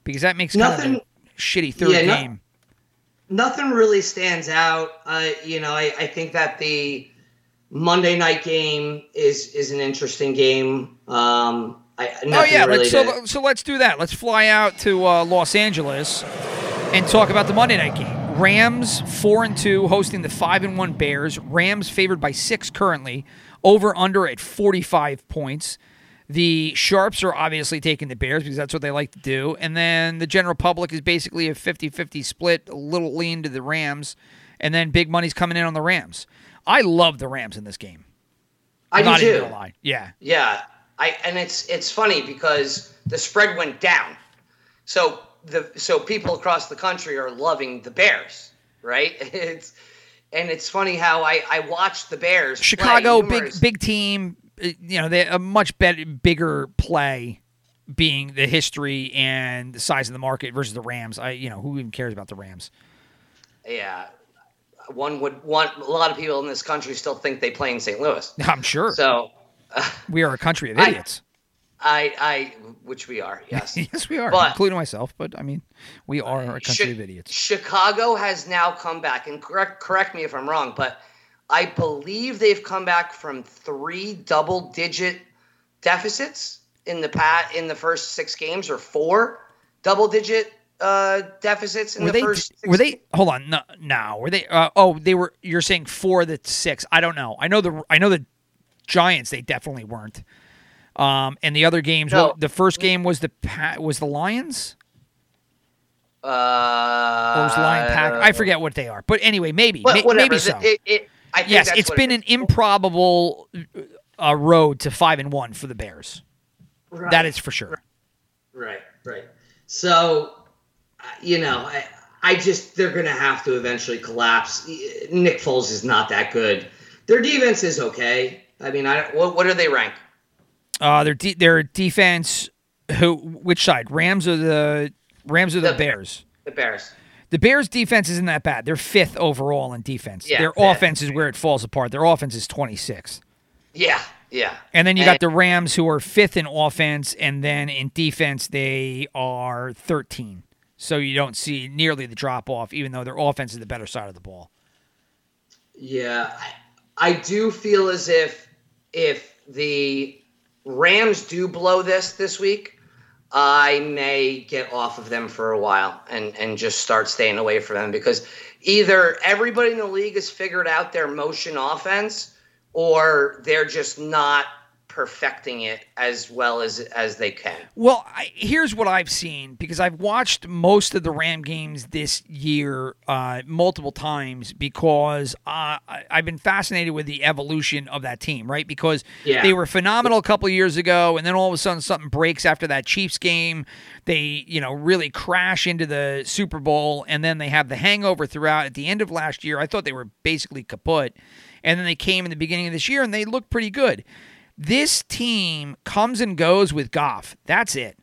Because that makes kind of Nothing- shitty third Yeah, no- game. nothing really stands out. Uh, you know, I, I think that the Monday night game is is an interesting game. Um, I, Oh yeah, really let's, so so let's do that. Let's fly out to uh, Los Angeles and talk about the Monday night game. Rams four and two hosting the five and one Bears. Rams favored by six currently. Over under at forty five points. The Sharps are obviously taking the Bears because that's what they like to do. And then the general public is basically a 50 50 split, a little lean to the Rams. And then big money's coming in on the Rams. I love the Rams in this game. I Not do too. Yeah. Yeah, I and it's it's funny because the spread went down, so the so people across the country are loving the Bears, right? It's and it's funny how I I watched the Bears. Chicago, big big team. uh, You know, they a much better, bigger play, being the history and the size of the market versus the Rams. I, you know, who even cares about the Rams? Yeah, one would want a lot of people in this country still think they play in St. Louis. I'm sure So we are a country of idiots. I I which we are yes. yes, we are, But- including myself. But I mean, we are a country Chi- of idiots. Chicago has now come back, and correct correct me if I'm wrong, but I believe they've come back from three double digit deficits in the pat in the first six games, or four double digit uh, deficits in Were the they? first. Six Were they? Hold on. No, no. Were they? Uh, oh, they were. You're saying four of the six. I don't know. I know the. I know the Giants. They definitely weren't. Um, and the other games. No. Well, the first game was the was the Lions. Uh, was Lion Pack? I forget what they are. But anyway, maybe. Whatever. maybe so. It, it, I think yes, it's been it an improbable uh, road to five and one for the Bears. Right. That is for sure. Right, right. So, uh, you know, I, I just they're going to have to eventually collapse. Nick Foles is not that good. Their defense is okay. I mean, I What, what do they rank? Uh, their de- their defense. Who? Which side? Rams or the Rams or the The- Bears? The Bears. The Bears' defense isn't that bad. They're fifth overall in defense. Yeah, Their fifth. offense is where it falls apart. Their offense is 26th. Yeah, yeah. And then you got the Rams, who are fifth in offense, and then in defense, they are 13. So you don't see nearly the drop off, even though their offense is the better side of the ball. yeah, I, I do feel as if if the Rams do blow this this week, I may get off of them for a while and and just start staying away from them because either everybody in the league has figured out their motion offense or they're just not perfecting it as well as as they can. Well, I, here's what I've seen because I've watched most of the Ram games this year uh, multiple times because uh, I, I've been fascinated with the evolution of that team, right? Because Yeah. they were phenomenal a couple of years ago, and then all of a sudden something breaks after that Chiefs game. They, you know, really crash into the Super Bowl, and then they have the hangover throughout. At the end of last year, I thought they were basically kaput, and then they came in the beginning of this year and they looked pretty good. This team comes and goes with Goff. That's it.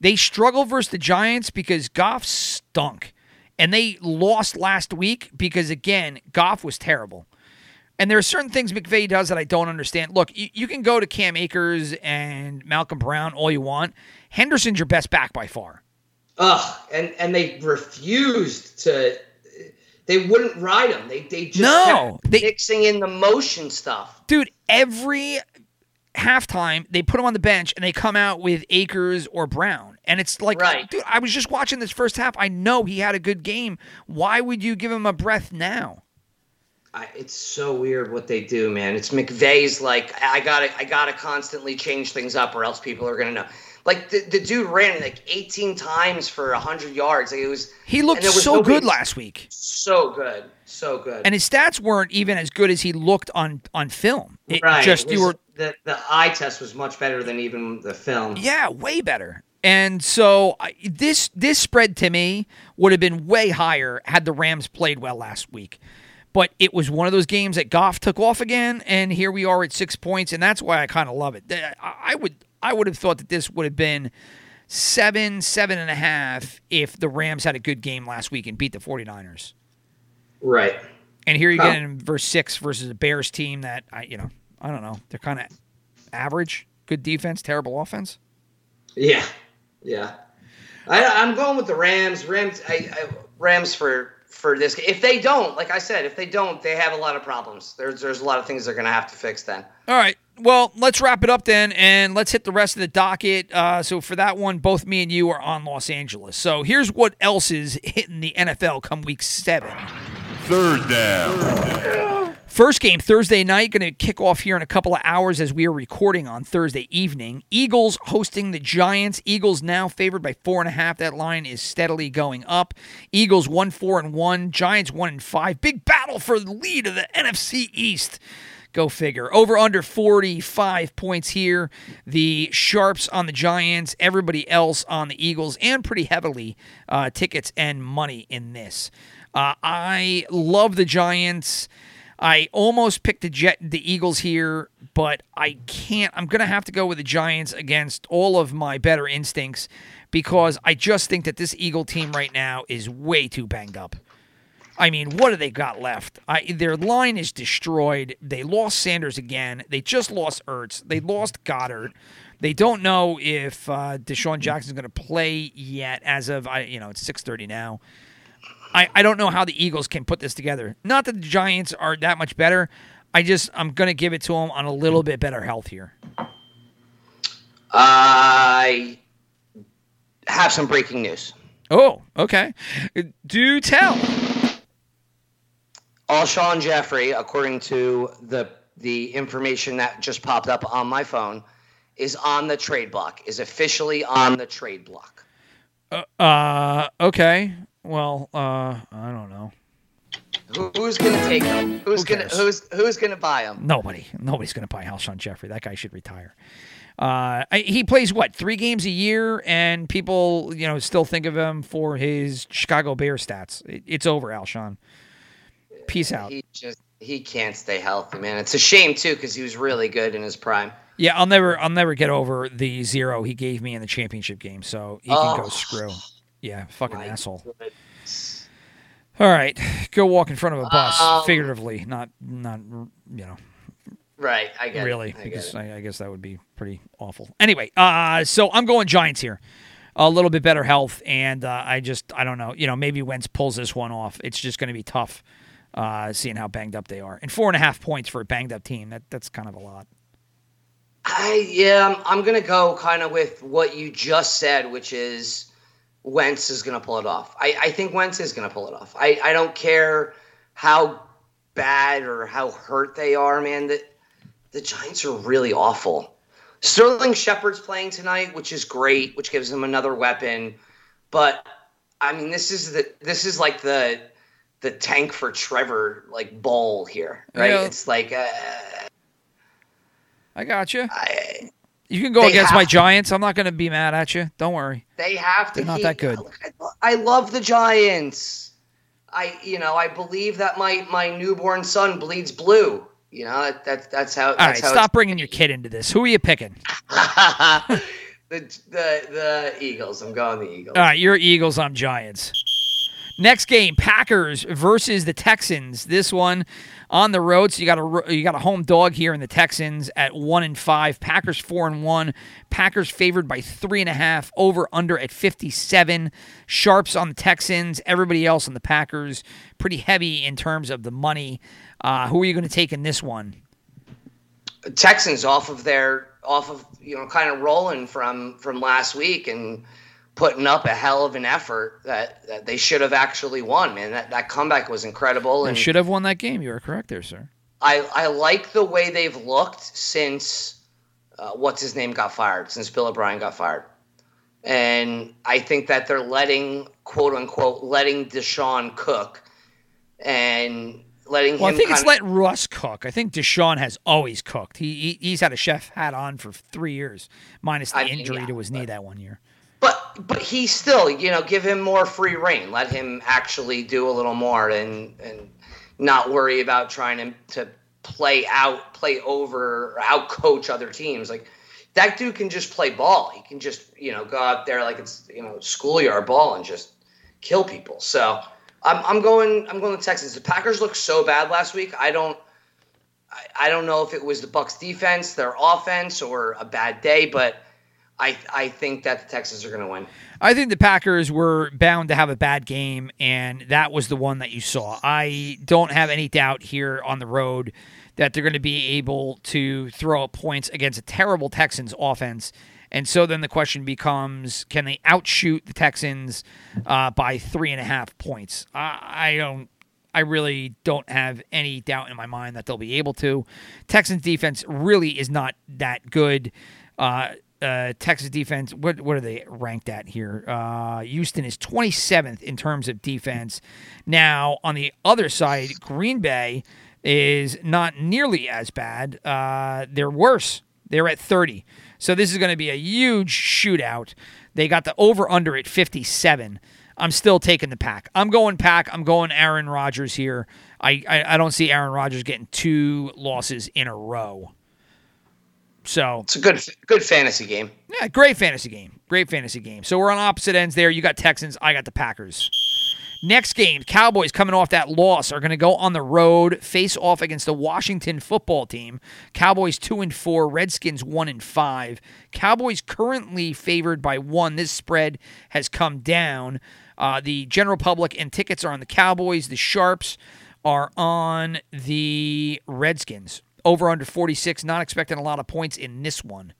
They struggle versus the Giants because Goff stunk. And they lost last week because, again, Goff was terrible. And there are certain things McVay does that I don't understand. Look, you, you can go to Cam Akers and Malcolm Brown all you want. Henderson's your best back by far. ugh, and and they refused to. They wouldn't ride him. They they just No, kept- they, Mixing in the motion stuff. dude, every halftime they put him on the bench and they come out with Akers or Brown. And it's like, Right. dude, I was just watching this first half. I know he had a good game. Why would you give him a breath now? I, it's so weird what they do, man. It's McVay's like I gotta I gotta constantly change things up or else people are gonna know. Like the, the dude ran like 18 times for 100 yards. Like it was He looked was so nobody- good last week. so good, so good. And his stats weren't even as good as he looked on on film. It right. just it you were the the eye test was much better than even the film. Yeah, way better. And so I, this this spread to me would have been way higher had the Rams played well last week. But it was one of those games that Goff took off again, and here we are at six points, and that's why I kind of love it. I I would I would have thought that this would have been seven, seven and a half if the Rams had a good game last week and beat the 49ers. Right. And here you get in verse six versus a Bears team that I, you know, I don't know, they're kind of average, good defense, terrible offense. Yeah. Yeah. I, I'm going with the Rams. Rams. I, I, Rams for for this. If they don't, like I said, if they don't, they have a lot of problems. There's there's a lot of things they're going to have to fix then. All right. Well, let's wrap it up then, and let's hit the rest of the docket. Uh, so for that one, both me and you are on Los Angeles. So here's what else is hitting the NFL come week seven. Third down. First game Thursday night, going to kick off here in a couple of hours as we are recording on Thursday evening. Eagles hosting the Giants. Eagles now favored by four and a half. That line is steadily going up. Eagles one four and one. Giants one and five. Big battle for the lead of the NFC East. Go figure. Over under 45 points here. The Sharps on the Giants, everybody else on the Eagles, and pretty heavily uh, tickets and money in this. Uh, I love the Giants. I almost picked the Jet, the Eagles here, but I can't. I'm gonna have to go with the Giants against all of my better instincts because I just think that this Eagle team right now is way too banged up. I mean, what do they got left? I, their line is destroyed. They lost Sanders again. They just lost Ertz. They lost Goedert. They don't know if uh, DeSean Jackson's going to play yet. As of I, you know, it's six thirty now. I, I don't know how the Eagles can put this together. Not that the Giants are that much better. I just I'm going to give it to them on a little bit better health here. I have some breaking news. Oh, okay. Do tell. Alshon Jeffery, according to the the information that just popped up on my phone, is on the trade block. Is officially on the trade block. Uh, okay. Well, uh, I don't know. Who, who's gonna take him? Who's Who gonna who's who's gonna buy him? Nobody, nobody's going to buy Alshon Jeffery. That guy should retire. Uh, he plays what three games a year, and people, you know, still think of him for his Chicago Bears stats. It, it's over, Alshon. Peace out. He just he can't stay healthy, man. It's a shame too because he was really good in his prime. Yeah, I'll never, I'll never get over the zero he gave me in the championship game. So he can go Oh. screw. Yeah, fucking My asshole. goodness. All right, go walk in front of a bus, Um, figuratively, not, not, you know. Right, I get really it. I because. I, I guess that would be pretty awful. Anyway, uh, so I'm going Giants here. A little bit better health, and uh, I just I don't know. You know, maybe Wentz pulls this one off. It's just going to be tough, uh, seeing how banged up they are. And four and a half points for a banged up team. That that's kind of a lot. I yeah, I'm, I'm gonna go kind of with what you just said, which is Wentz is gonna pull it off. I, I think Wentz is gonna pull it off. I, I don't care how bad or how hurt they are, man. That the Giants are really awful. Sterling Shepard's playing tonight, which is great, which gives them another weapon. But I mean, this is the this is like the the tank for Trevor like bowl here, right? Yeah. It's like uh, I got you. I, You can go against my to. Giants. I'm not going to be mad at you. Don't worry. They have to. They're not keep- that good. I, I love the Giants. I, you know, I believe that my my newborn son bleeds blue. You know, that, that's that's how. All right, That's how stop bringing your kid into this. Who are you picking? The the the Eagles. I'm going the Eagles. All right, you're Eagles. I'm Giants. Next game, Packers versus the Texans. This one on the road. So you got a you got a home dog here in the Texans at one and five. Packers four and one. Packers favored by three and a half. Over under at fifty seven. Sharps on the Texans. Everybody else on the Packers. Pretty heavy in terms of the money. Uh, who are you going to take in this one? Texans off of their off of you know kind of rolling from from last week and putting up a hell of an effort that, that they should have actually won. Man, that that comeback was incredible. They and should have won that game. You are correct there, sir. I, I like the way they've looked since uh, what's his name got fired, since Bill O'Brien got fired. And I think that they're letting, quote unquote, letting Deshaun cook and letting Well, I think it's kinda- let Russ cook. I think Deshaun has always cooked. He, he he's had a chef hat on for three years, minus the I mean, injury yeah, to his knee that one year. But but he still, you know, give him more free reign. Let him actually do a little more and and not worry about trying to to play out, play over, or out coach other teams. Like that dude can just play ball. He can just you know go out there like it's you know schoolyard ball and just kill people. So I'm I'm going I'm going to Texans. The Packers looked so bad last week. I don't. I don't know if it was the Bucks defense, their offense, or a bad day, but I I think that the Texans are going to win. I think the Packers were bound to have a bad game, and that was the one that you saw. I don't have any doubt here on the road that they're going to be able to throw up points against a terrible Texans offense. And so then the question becomes can they outshoot the Texans uh, by three and a half points? I, I don't. I really don't have any doubt in my mind that they'll be able to. Texans defense really is not that good. Uh, uh, Texas defense, what what are they ranked at here? Uh, Houston is 27th in terms of defense. Now, on the other side, Green Bay is not nearly as bad. Uh, they're worse. They're at 30. So this is going to be a huge shootout. They got the over under at 57. I'm still taking the pack. I'm going pack. I'm going Aaron Rodgers here. I, I, I don't see Aaron Rodgers getting two losses in a row. So It's a good good fantasy game. yeah, great fantasy game. Great fantasy game. So we're on opposite ends there. You got Texans, I got the Packers. Next game, Cowboys coming off that loss are going to go on the road, face off against the Washington football team. Cowboys 2 and 4, Redskins 1 and 5. Cowboys currently favored by 1. This spread has come down. Uh, the general public and tickets are on the Cowboys. The Sharps are on the Redskins. Over under 46, not expecting a lot of points in this one.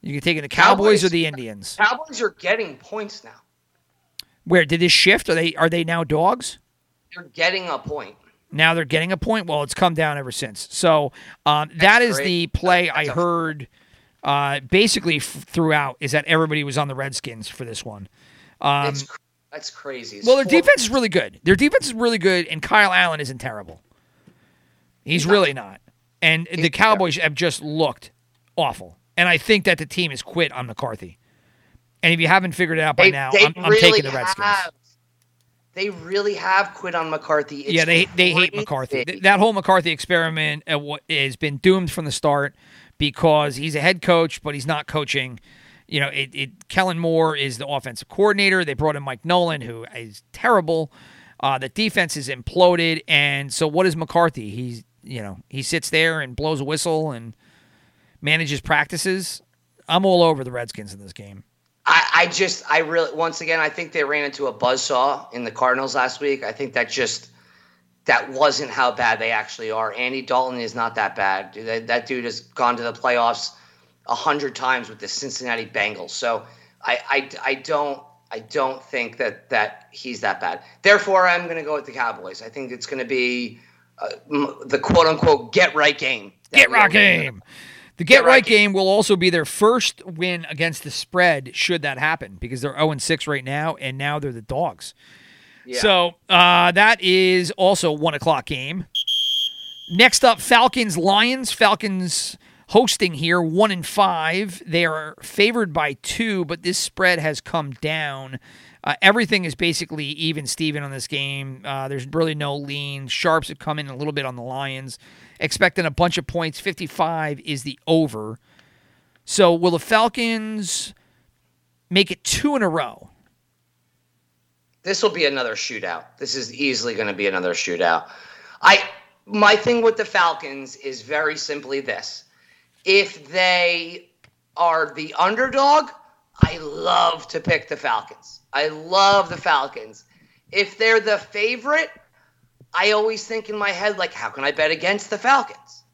You can take it the Cowboys, Cowboys- or the Indians. Cowboys are getting points now. Where did this shift? Are they are they now dogs? They're getting a point. Now they're getting a point. Well, it's come down ever since. So um, that is great. the play That's I heard uh, basically f- throughout is that everybody was on the Redskins for this one. Um, it's cr- that's crazy. It's well, their four- defense is really good. Their defense is really good, and Kyle Allen isn't terrible. He's really not. And the Cowboys have just looked awful. And I think that the team has quit on McCarthy. And if you haven't figured it out by They, now, they I'm, I'm really taking the Redskins. have. They really have quit on McCarthy. It's yeah, they they hate. McCarthy. Th- That whole McCarthy experiment uh, has been doomed from the start because he's a head coach, but he's not coaching. You know, it, it Kellen Moore is the offensive coordinator. They brought in Mike Nolan, who is terrible. Uh, the defense is imploded, and so what is McCarthy? He's you know he sits there and blows a whistle and manages practices. I'm all over the Redskins in this game. I, I just, I really, once again, I think they ran into a buzzsaw in the Cardinals last week. I think that just, that wasn't how bad they actually are. Andy Dalton is not that bad. That, that dude has gone to the playoffs a hundred times with the Cincinnati Bengals. So I, I, I don't, I don't think that that he's that bad. Therefore, I'm going to go with the Cowboys. I think it's going to be uh, the quote unquote get right game. Get right game. The get, Get right right game will also be their first win against the spread, should that happen, because they're 0 6 right now, and now they're the dogs. Yeah. So uh, that is also one o'clock game. Next up, Falcons Lions. Falcons hosting here, one and five. They are favored by two, but this spread has come down. Uh, everything is basically even Steven on this game. Uh, there's really no lean. Sharps have come in a little bit on the Lions, expecting a bunch of points. 55 is the over. So will the Falcons make it two in a row? this will be another shootout. This is easily going to be another shootout. I my thing with the Falcons is very simply this. If they are the underdog, I love to pick the Falcons. I love the Falcons. If they're the favorite, I always think in my head like how can I bet against the Falcons?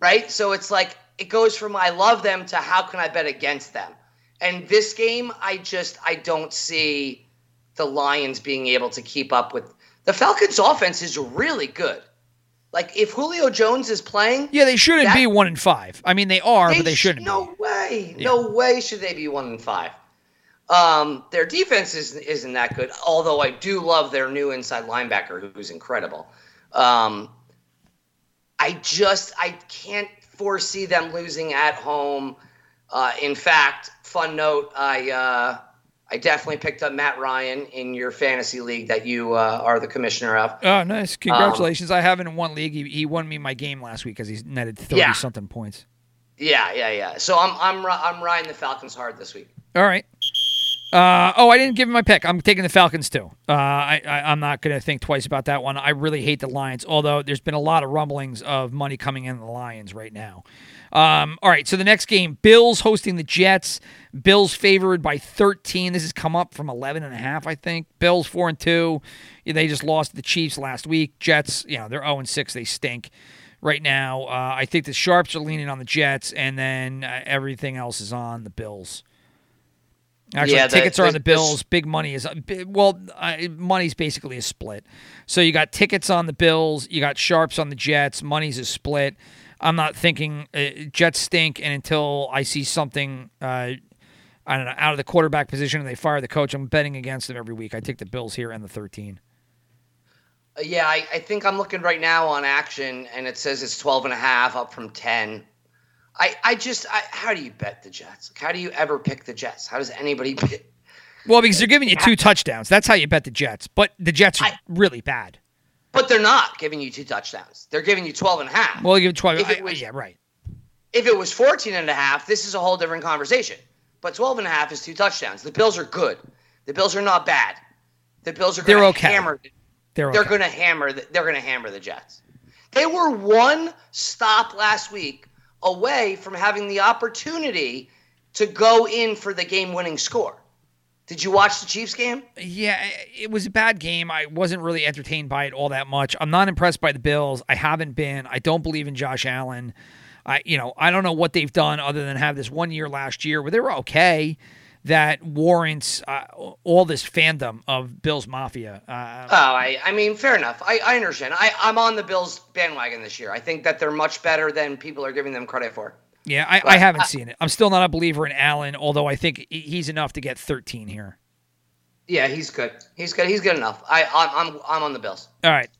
Right? So it's like it goes from I love them to how can I bet against them? And this game I just I don't see the Lions being able to keep up with the Falcons' offense is really good. Like if Julio Jones is playing, Yeah, they shouldn't That- be one and five. I mean, they are, but they shouldn't. No be. way, no way should they be one and five. Um, their defense is, isn't that good. Although I do love their new inside linebacker, who's incredible. Um, I just I can't foresee them losing at home. Uh, in fact, fun note, I uh, I definitely picked up Matt Ryan in your fantasy league that you uh, are the commissioner of. Oh, nice! Congratulations! I have him in one league. He, he won me my game last week because he's netted thirty Yeah. something points. Yeah, yeah, yeah. So I'm I'm I'm riding the Falcons hard this week. All right. Uh, oh, I didn't give him my pick. I'm taking the Falcons too. Uh, I, I, I'm not going to think twice about that one. I really hate the Lions, although there's been a lot of rumblings of money coming in the Lions right now. Um, all right, so the next game, Bills hosting the Jets. Bills favored by 13. This has come up from 11 and a half, I think. Bills 4 and 2. They just lost to the Chiefs last week. Jets, you know, they're 0 and 6. They stink right now. Uh, I think the Sharps are leaning on the Jets, and then uh, everything else is on the Bills. Actually, Yeah, the- tickets are on the this- this- Bills. Big money is well, uh, money's basically a split. So you got tickets on the Bills, you got sharps on the Jets. Money's a split. I'm not thinking uh, Jets stink, and until I see something, uh, I don't know, out of the quarterback position and they fire the coach, I'm betting against them every week. I take the Bills here and the 13. Uh, yeah, I, I think I'm looking right now on action, and it says it's 12 and a half, up from 10. I, I just, I, how do you bet the Jets? Like, how do you ever pick the Jets? How does anybody pick? Well, because they're giving you two touchdowns. That's how you bet the Jets. But the Jets are I- really bad. But they're not giving you two touchdowns. They're giving you 12 and a half. Well, you give 12. If it I- was- yeah, right. if it was 14 and a half, this is a whole different conversation. But 12 and a half is two touchdowns. The Bills are good. The Bills are not bad. The Bills are They're going to okay. hammer. They're, They're going to hammer. The, they're going to hammer the Jets. They were one stop last week away from having the opportunity to go in for the game-winning score. Did you watch the Chiefs game? Yeah, it was a bad game. I wasn't really entertained by it all that much. I'm not impressed by the Bills. I haven't been. I don't believe in Josh Allen. I, you know, I don't know what they've done other than have this one year last year where they were okay. That warrants uh, all this fandom of Bills Mafia. Uh, Oh, I, I mean, fair enough. I, I understand. I, I'm on the Bills bandwagon this year. I think that they're much better than people are giving them credit for. yeah, I, I haven't seen it. I'm still not a believer in Allen, although I think he's enough to get 13 here. Yeah, he's good. He's good. He's good enough. I, I'm, I'm, I'm on the Bills. All right.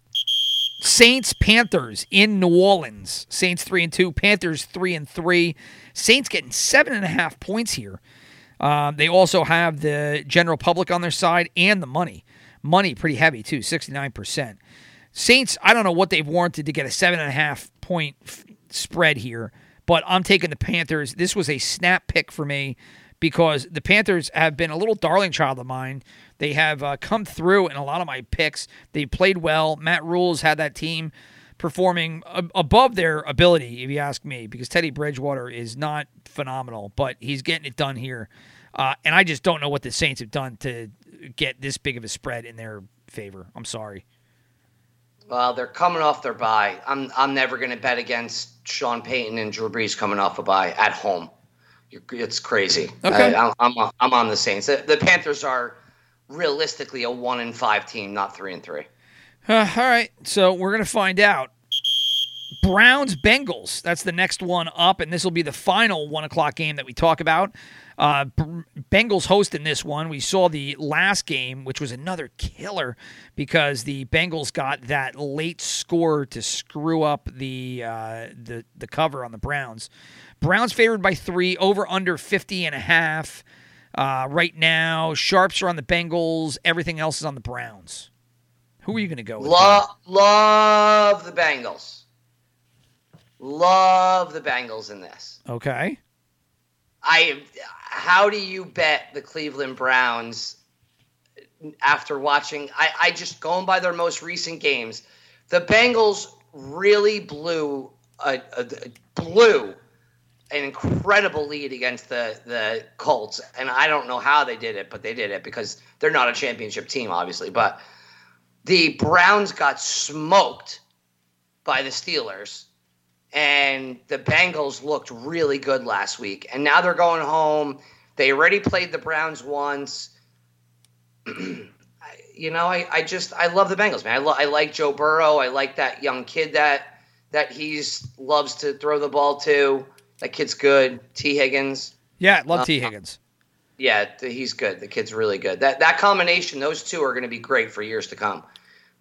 Saints Panthers in New Orleans. Saints three and two. Panthers three and three. Saints getting seven and a half points here. Um, they also have the general public on their side and the money. Money pretty heavy too, sixty nine percent. Saints. I don't know what they've warranted to get a seven and a half point f- spread here, but I'm taking the Panthers. This was a snap pick for me because the Panthers have been a little darling child of mine. They have uh, come through in a lot of my picks. They played well. Matt Rhule's had that team performing a- above their ability, if you ask me, because Teddy Bridgewater is not phenomenal, but he's getting it done here. Uh, and I just don't know what the Saints have done to get this big of a spread in their favor. I'm sorry. Well, they're coming off their bye. I'm, I'm never going to bet against Sean Payton and Drew Brees coming off a bye at home. It's crazy. Okay. I, I'm, I'm, I'm on the Saints. The, the Panthers are realistically a one and five team, not three and three. Uh, all right, so we're gonna find out. Browns Bengals. That's the next one up, and this will be the final one o'clock game that we talk about. Uh, Bengals hosting this one. We saw the last game, which was another killer because the Bengals got that late score to screw up the uh, the the cover on the Browns. Browns favored by three, over under 50 and a half. Uh, right now, sharps are on the Bengals. Everything else is on the Browns. Who are you going to go with? Lo- love the Bengals. Love the Bengals in this. Okay. I how do you bet the Cleveland Browns after watching I, I just going by their most recent games, the Bengals really blew a, a blew an incredible lead against the the Colts, and I don't know how they did it, but they did it because they're not a championship team, obviously. But the Browns got smoked by the Steelers, and the Bengals looked really good last week. And now they're going home. They already played the Browns once. You know, I, I just I love the Bengals, man. I, lo- I like Joe Burrow. I like that young kid that that he's loves to throw the ball to. That kid's good. Tee Higgins. Yeah, love Uh, Tee Higgins. Yeah, he's good. The kid's really good. That that combination, those two are going to be great for years to come.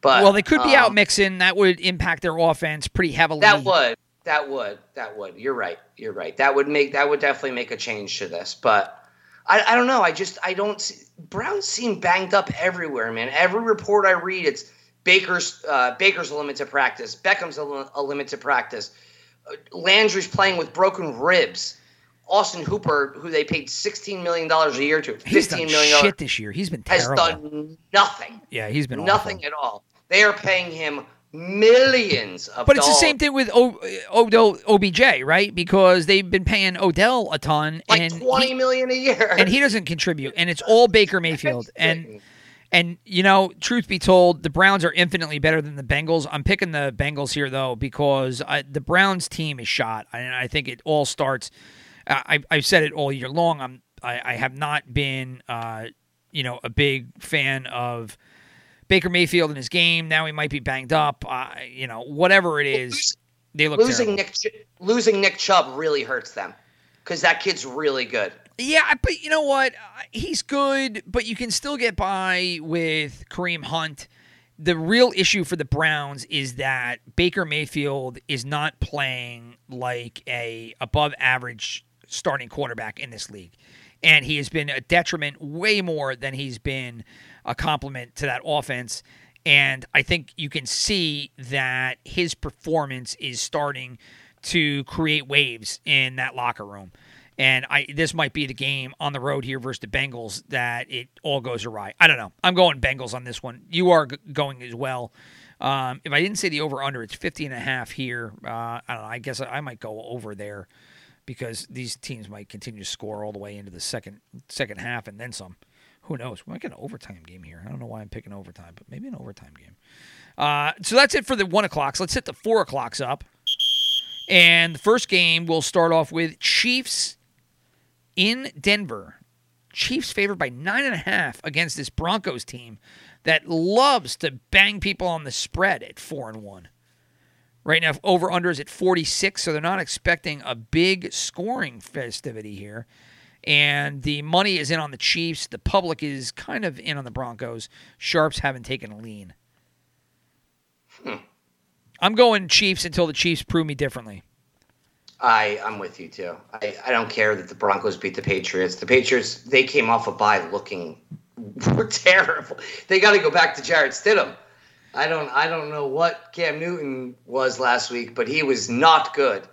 But Well, they could be um, out mixing. That would impact their offense pretty heavily. That would. That would. That would. You're right. You're right. That would make. That would definitely make a change to this. But I, I don't know. I just. I don't. See, Browns seem banged up everywhere, man. Every report I read, it's Baker's. Uh, Baker's a limited practice. Beckham's a, li- a limited practice. Landry's playing with broken ribs. Austin Hooper, who they paid sixteen million dollars a year to, He's done fifteen million shit this year. He's been has done nothing. yeah, he's been nothing awful. at all. They are paying him millions of But it's the same thing with o- Odell OBJ, right? Because they've been paying Odell a ton, like and twenty he, million a year. and he doesn't contribute, and it's all Baker Mayfield. And and you know, truth be told, the Browns are infinitely better than the Bengals. I'm picking the Bengals here though because I, the Browns team is shot, and I think it all starts. I, I've said it all year long. I'm I, I have not been uh, you know a big fan of Baker Mayfield in his game. Now he might be banged up. Uh, you know, whatever it is, they look losing terrible. Nick Ch- losing Nick Chubb really hurts them because that kid's really good. Yeah, but you know what? Uh, He's good, but you can still get by with Kareem Hunt. The real issue for the Browns is that Baker Mayfield is not playing like a above average starting quarterback in this league. And he has been a detriment way more than he's been a complement to that offense. And I think you can see that his performance is starting to create waves in that locker room. And I this might be the game on the road here versus the Bengals that it all goes awry. I don't know. I'm going Bengals on this one. You are g- going as well. Um, if I didn't say the over under, it's 50 and a half here. Uh, I don't know. I guess I might go over there because these teams might continue to score all the way into the second second half and then some. Who knows? We might get an overtime game here. I don't know why I'm picking overtime, but maybe an overtime game. Uh, so that's it for the one o'clocks. Let's hit the four o'clocks up. And the first game will start off with Chiefs in Denver. Chiefs favored by nine and a half against this Broncos team that loves to bang people on the spread at four and one. Right now, over under is at 46, so they're not expecting a big scoring festivity here. And the money is in on the Chiefs. The public is kind of in on the Broncos. Sharps haven't taken a lean. I'm going Chiefs until the Chiefs prove me differently. I I'm with you too. I, I don't care that the Broncos beat the Patriots. The Patriots they came off a bye looking terrible. They got to go back to Jarrett Stidham. I don't I don't know what Cam Newton was last week, but he was not good.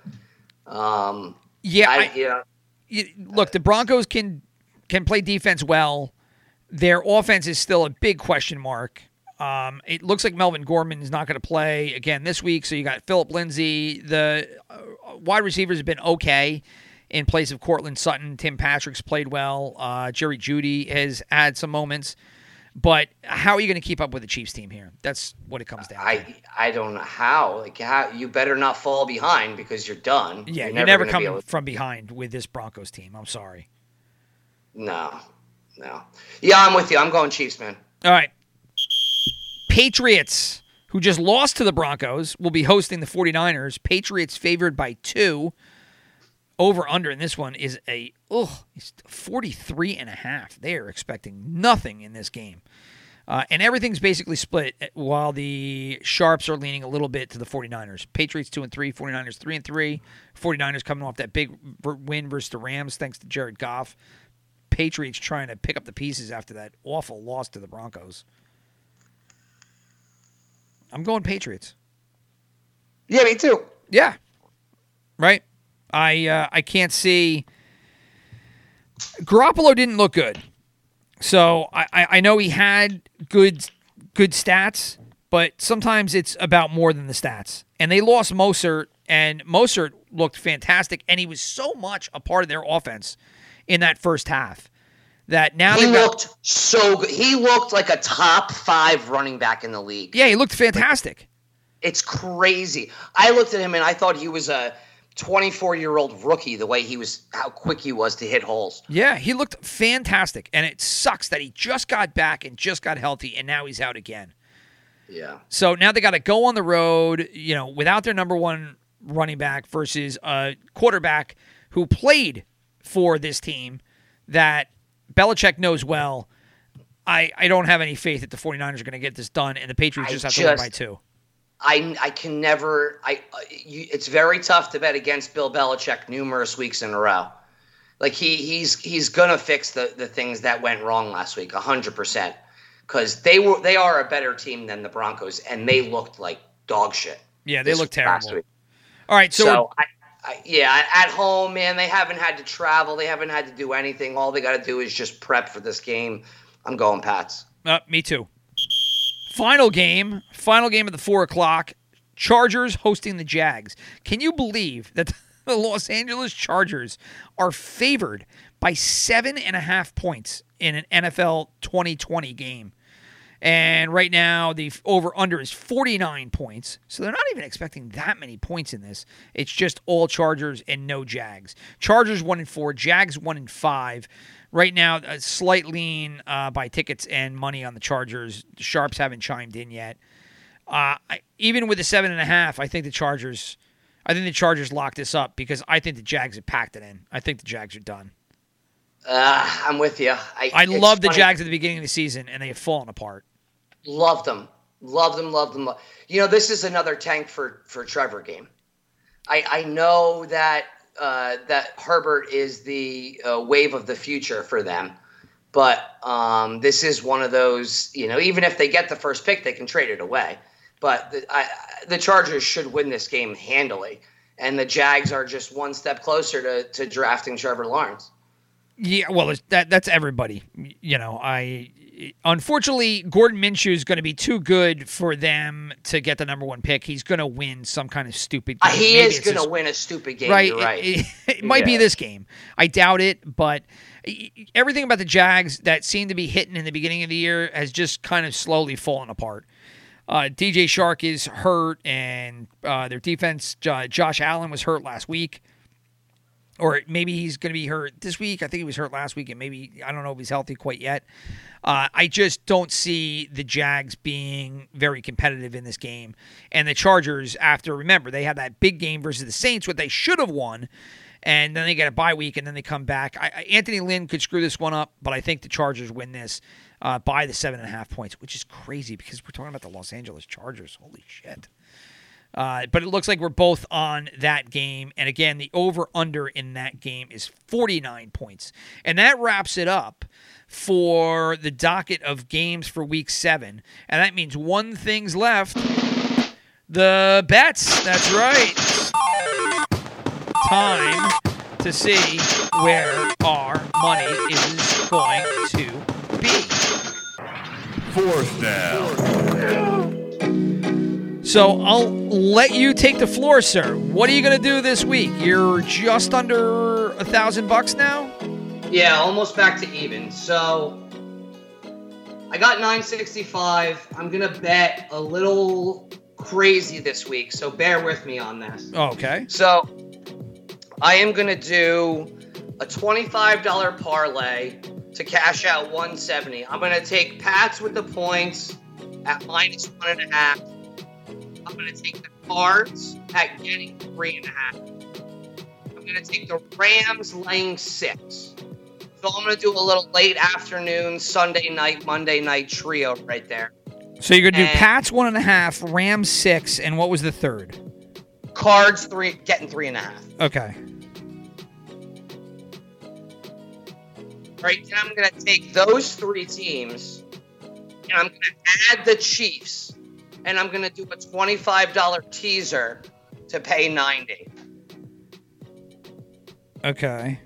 Um, Yeah, I, I, yeah, you- look, the Broncos can can play defense well. Their offense is still a big question mark. Um, it looks like Melvin Gordon is not going to play again this week. So you got Phillip Lindsay. The uh, wide receivers have been okay in place of Courtland Sutton. Tim Patrick's played well. Uh, Jerry Jeudy has had some moments. But how are you going to keep up with the Chiefs team here? That's what it comes down to. I I don't know how. Like how you better not fall behind because you're done. Yeah, you're, never never be coming from behind with this Broncos team. I'm sorry. No, no. Yeah, I'm with you. I'm going Chiefs, man. All right. Patriots, who just lost to the Broncos, will be hosting the 49ers. Patriots favored by two. Over under in this one is a ugh, it's 43 and a half. They are expecting nothing in this game. Uh, and everything's basically split while the Sharps are leaning a little bit to the 49ers. Patriots 2 and 3, 49ers 3 and 3. 49ers coming off that big win versus the Rams thanks to Jared Goff. Patriots trying to pick up the pieces after that awful loss to the Broncos. I'm going Patriots. Yeah, me too. Yeah. Right? I uh, I can't see Garoppolo didn't look good. So I, I know he had good good stats, but sometimes it's about more than the stats. And they lost Mostert, and Mostert looked fantastic, and he was so much a part of their offense in that first half that now He got- looked so good. He looked like a top five running back in the league. yeah, he looked fantastic. It's crazy. I looked at him and I thought he was a 24 year old rookie. The way he was, how quick he was to hit holes. Yeah, he looked fantastic, and it sucks that he just got back and just got healthy, and now he's out again. Yeah. So now they got to go on the road, you know, without their number one running back versus a quarterback who played for this team that Belichick knows well. I, I don't have any faith that the 49ers are going to get this done, and the Patriots I just have to win by two. I, I can never. I uh, you, it's very tough to bet against Bill Belichick numerous weeks in a row. Like he he's he's gonna fix the the things that went wrong last week, hundred percent. Because they were they are a better team than the Broncos, and they looked like dog shit. Yeah, they this look last terrible. week. All right, so, So, I, I, yeah, at home, man, they haven't had to travel. They haven't had to do anything. All they got to do is just prep for this game. I'm going Pats. Uh, me too. Final game, final game at the four o'clock. Chargers hosting the Jags. Can you believe that the Los Angeles Chargers are favored by seven and a half points in an NFL 2020 game? And right now, the over under is 49 points. So they're not even expecting that many points in this. It's just all Chargers and no Jags. Chargers 1 and 4, Jags 1 and 5. Right now, a slight lean uh, by tickets and money on the Chargers. The Sharps haven't chimed in yet. Uh, I, even with the seven and a half, I think the Chargers, I think the Chargers lock this up because I think the Jags have packed it in. I think the Jags are done. Uh, I'm with you. I, I love the. Jags at the beginning of the season, and they have fallen apart. Love them. love them. love them. You know, this is another tank for for Trevor game. I I know that uh, that Herbert is the uh, wave of the future for them, but um, this is one of those. You know, even if they get the first pick, they can trade it away. But the, I, the Chargers should win this game handily, and the Jags are just one step closer to to drafting Trevor Lawrence. Yeah, well, that that's everybody. You know, I unfortunately Gardner Minshew is going to be too good for them to get the number one pick. He's going to win some kind of stupid. Uh, Game. he Maybe is going to win a stupid game. right. You're right. It, it- it might be this game. I doubt it, but everything about the Jags that seemed to be hitting in the beginning of the year has just kind of slowly fallen apart. Uh, DJ Chark is hurt, and uh, their defense, uh, Josh Allen, was hurt last week. Or maybe he's going to be hurt this week. I think he was hurt last week, and maybe I don't know if he's healthy quite yet. Uh, I just don't see the Jags being very competitive in this game. And the Chargers, after remember, they had that big game versus the Saints, what they should have won, and then they get a bye week, and then they come back. I, Anthony Lynn could screw this one up, but I think the Chargers win this uh, by the seven and a half points, which is crazy because we're talking about the Los Angeles Chargers. Holy shit! Uh, but it looks like we're both on that game. And again, the over under in that game is 49 points. And that wraps it up for the docket of games for week seven. And that means one thing's left the bets. That's right. Time to see where our money is going to be. Fourth down. So I'll let you take the floor, sir. What are you going to do this week? You're just under a thousand bucks now. Yeah, almost back to even. So I got 965. I'm gonna bet a little crazy this week, so bear with me on this. Okay. So I am gonna do a $25 parlay to cash out 170. I'm gonna take Pats with the points at minus one and a half. I'm gonna take the Cards at getting three and a half. I'm gonna take the Rams laying six. So I'm gonna do a little late afternoon, Sunday night, Monday night trio right there. So you're going to do Pats one and a half, Rams six, and what was the third? Cards three, getting three and a half. Okay. Right, then I'm gonna take those three teams, and I'm gonna add the Chiefs, and I'm gonna do a twenty-five dollar teaser to pay ninety. Okay.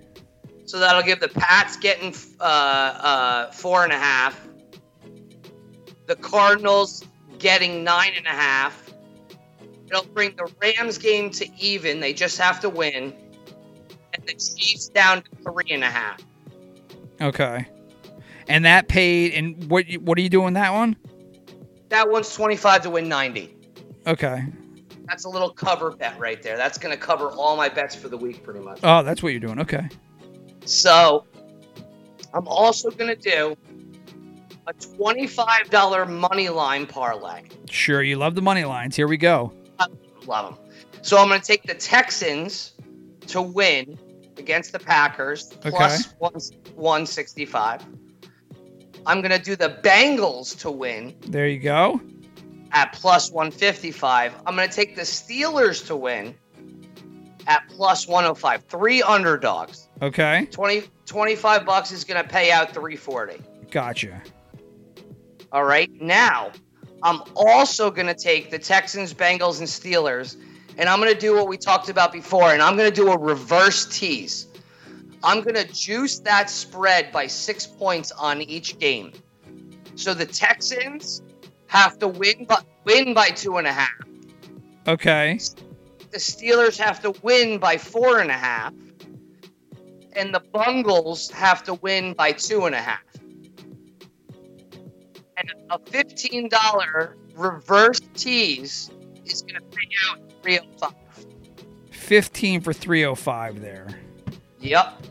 So that'll give the Pats getting uh, uh, four and a half, the Cardinals getting nine and a half. It'll bring the Rams game to even. They just have to win, and the Chiefs down to three and a half. Okay. And that paid. And what? What are you doing that one? That one's twenty-five to win ninety. Okay. That's a little cover bet right there. That's going to cover all my bets for the week, pretty much. Oh, that's what you're doing. Okay. So, I'm also going to do a $25 money line parlay. Sure. You love the money lines. Here we go. Love them. So, I'm going to take the Texans to win against the Packers plus one, 165. I'm going to do the Bengals to win There you go. at plus 155. I'm going to take the Steelers to win at plus 105. Three underdogs. Okay. 20, 25 bucks is going to pay out 340. Gotcha. All right. Now, I'm also going to take the Texans, Bengals, and Steelers, and I'm going to do what we talked about before, and I'm going to do a reverse tease. I'm going to juice that spread by six points on each game. So the Texans have to win by, win by two and a half. Okay. The Steelers have to win by four and a half. And the Bungles have to win by two and a half. And a $15 reverse tease is going to pay out 305. 15 for 305 there. Yep.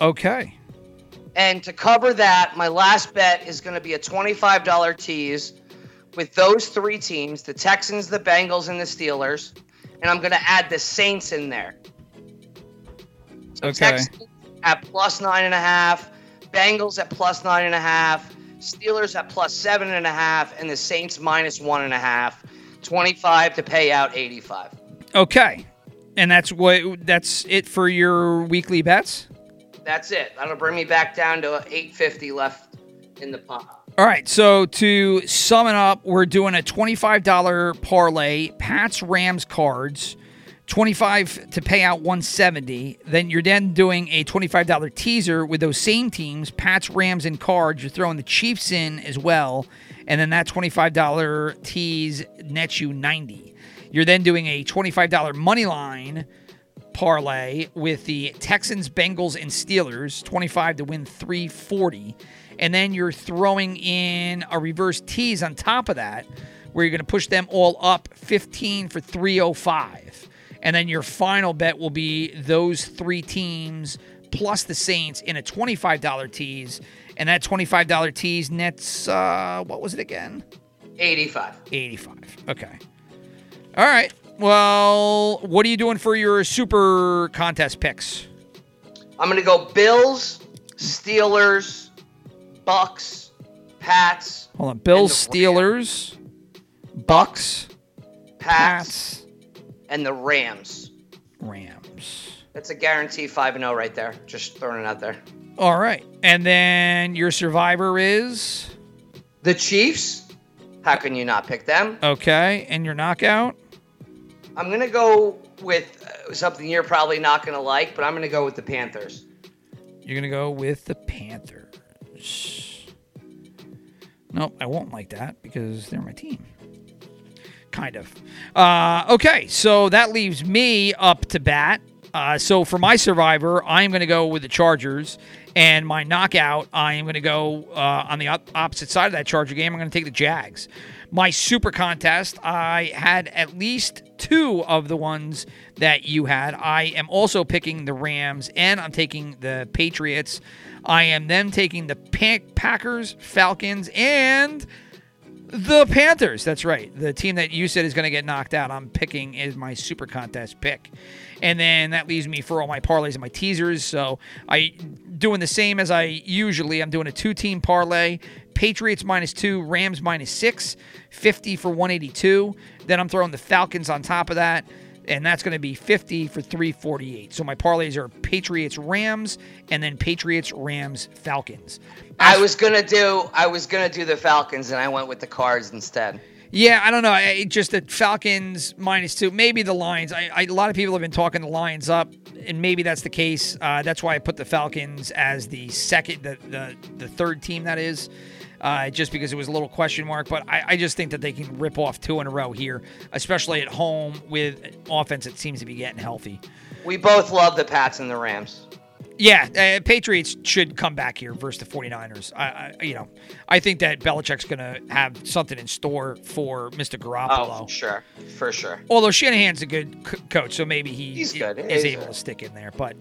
Okay. And to cover that, my last bet is going to be a $25 tease with those three teams the Texans, the Bengals, and the Steelers. And I'm going to add the Saints in there. So Okay. Texans at plus nine and a half, Bengals at plus nine and a half, Steelers at plus seven and a half, and the Saints minus one and a half. 25 to pay out 85. Okay. And that's what that's it for your weekly bets? That's it. That'll bring me back down to 850 left in the pot. All right, so to sum it up, we're doing a $25 parlay, Pats Rams cards, 25 to pay out 170. Then you're then doing a $25 teaser with those same teams, Pats, Rams, and cards. You're throwing the Chiefs in as well, and then that $25 tease nets you 90. You're then doing a $25 money line parlay with the Texans, Bengals, and Steelers, 25 to win 340. And then you're throwing in a reverse tease on top of that, where you're going to push them all up 15 for 305. And then your final bet will be those three teams plus the Saints in a $25 tease. And that $25 tease nets, uh, what was it again? 85. 85. Okay. All right. Well, what are you doing for your super contest picks? I'm going to go Bills, Steelers, Bucks, Pats, Hold on. Bills. Steelers, Bucks, Pats, Pats, and the Rams. Rams. That's a guarantee 5 and 0 right there. Just throwing it out there. All right. And then your survivor is The Chiefs? How can you not pick them? okay, and your knockout. I'm going to go with uh, something you're probably not going to like, but I'm going to go with the Panthers. You're gonna go with the Panthers. Nope, I won't like that because they're my team. Kind of. Uh, okay, so that leaves me up to bat. Uh, so for my survivor, I'm going to go with the Chargers, and my knockout, I am going to go uh, on the op- opposite side of that Charger game. I'm going to take the Jags. My super contest, I had at least two of the ones that you had. I am also picking the Rams, and I'm taking the Patriots. I am then taking the Packers, Falcons, and the Panthers. That's right. The team that you said is going to get knocked out, I'm picking is my super contest pick. And then that leaves me for all my parlays and my teasers. So I doing the same as I usually. I'm doing a two-team parlay. Patriots minus two, Rams minus six, 50 for 182. Then I'm throwing the Falcons on top of that. And that's going to be 50 for 348. So my parlays are Patriots Rams and then Patriots Rams Falcons. I was to do I was to do the Falcons and I went with the Cards instead. Yeah, I don't know. I, just the Falcons minus two, maybe the Lions. I, I, a lot of people have been talking the Lions up, and maybe that's the case. Uh, that's why I put the Falcons as the second, the the, the third team that is, uh, just because it was a little question mark. But I, I just think that they can rip off two in a row here, especially at home with offense that seems to be getting healthy. We both love the Pats and the Rams. Yeah, uh, Patriots should come back here versus the 49ers. I, I you know, I think that Belichick's going to have something in store for Mr. Garoppolo. Oh, for sure, for sure. Although Shanahan's a good coach, so maybe he He's good. is He's able good. to stick in there. But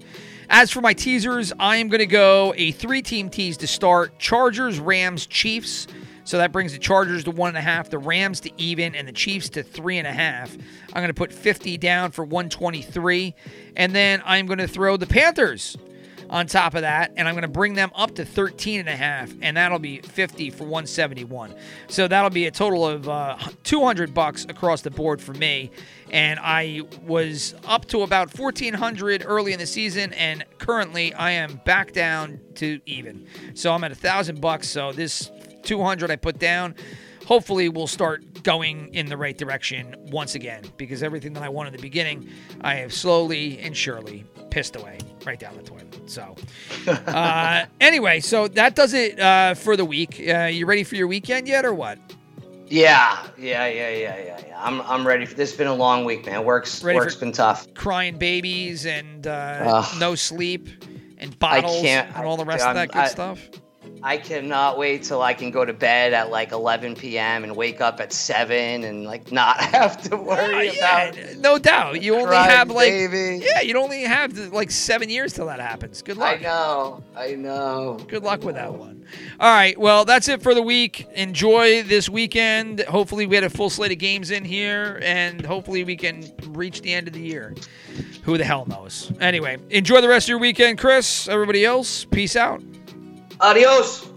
as for my teasers, I am going to go a three-team tease to start: Chargers, Rams, Chiefs. So that brings the Chargers to one and a half, the Rams to even, and the Chiefs to three and a half. I'm going to put 50 down for 123, and then I'm going to throw the Panthers on top of that and i'm going to bring them up to 13 and a half and that'll be 50 for 171 so that'll be a total of uh, 200 bucks across the board for me and i was up to about 1400 early in the season and currently i am back down to even so i'm at a thousand bucks so this 200 I put down. Hopefully, we'll start going in the right direction once again because everything that I wanted in the beginning, I have slowly and surely pissed away right down the toilet. So, uh, anyway, so that does it uh, for the week. Uh, you ready for your weekend yet, or what? Yeah, yeah, yeah, yeah, yeah, yeah. I'm I'm ready for this. Has been a long week, man. Work's Ready work's been tough. Crying babies and uh, no sleep and bottles and all the I- rest of that good I- stuff. I cannot wait till I can go to bed at like 11 p.m. and wake up at seven and like not have to worry Oh, yeah, about. no doubt. You only have like baby. yeah, you only have like seven years till that happens. Good luck. I know, I know. Good luck with that one. All right, well that's it for the week. Enjoy this weekend. Hopefully we had a full slate of games in here, and hopefully we can reach the end of the year. Who the hell knows? Anyway, enjoy the rest of your weekend, Chris. Everybody else, peace out. Adiós.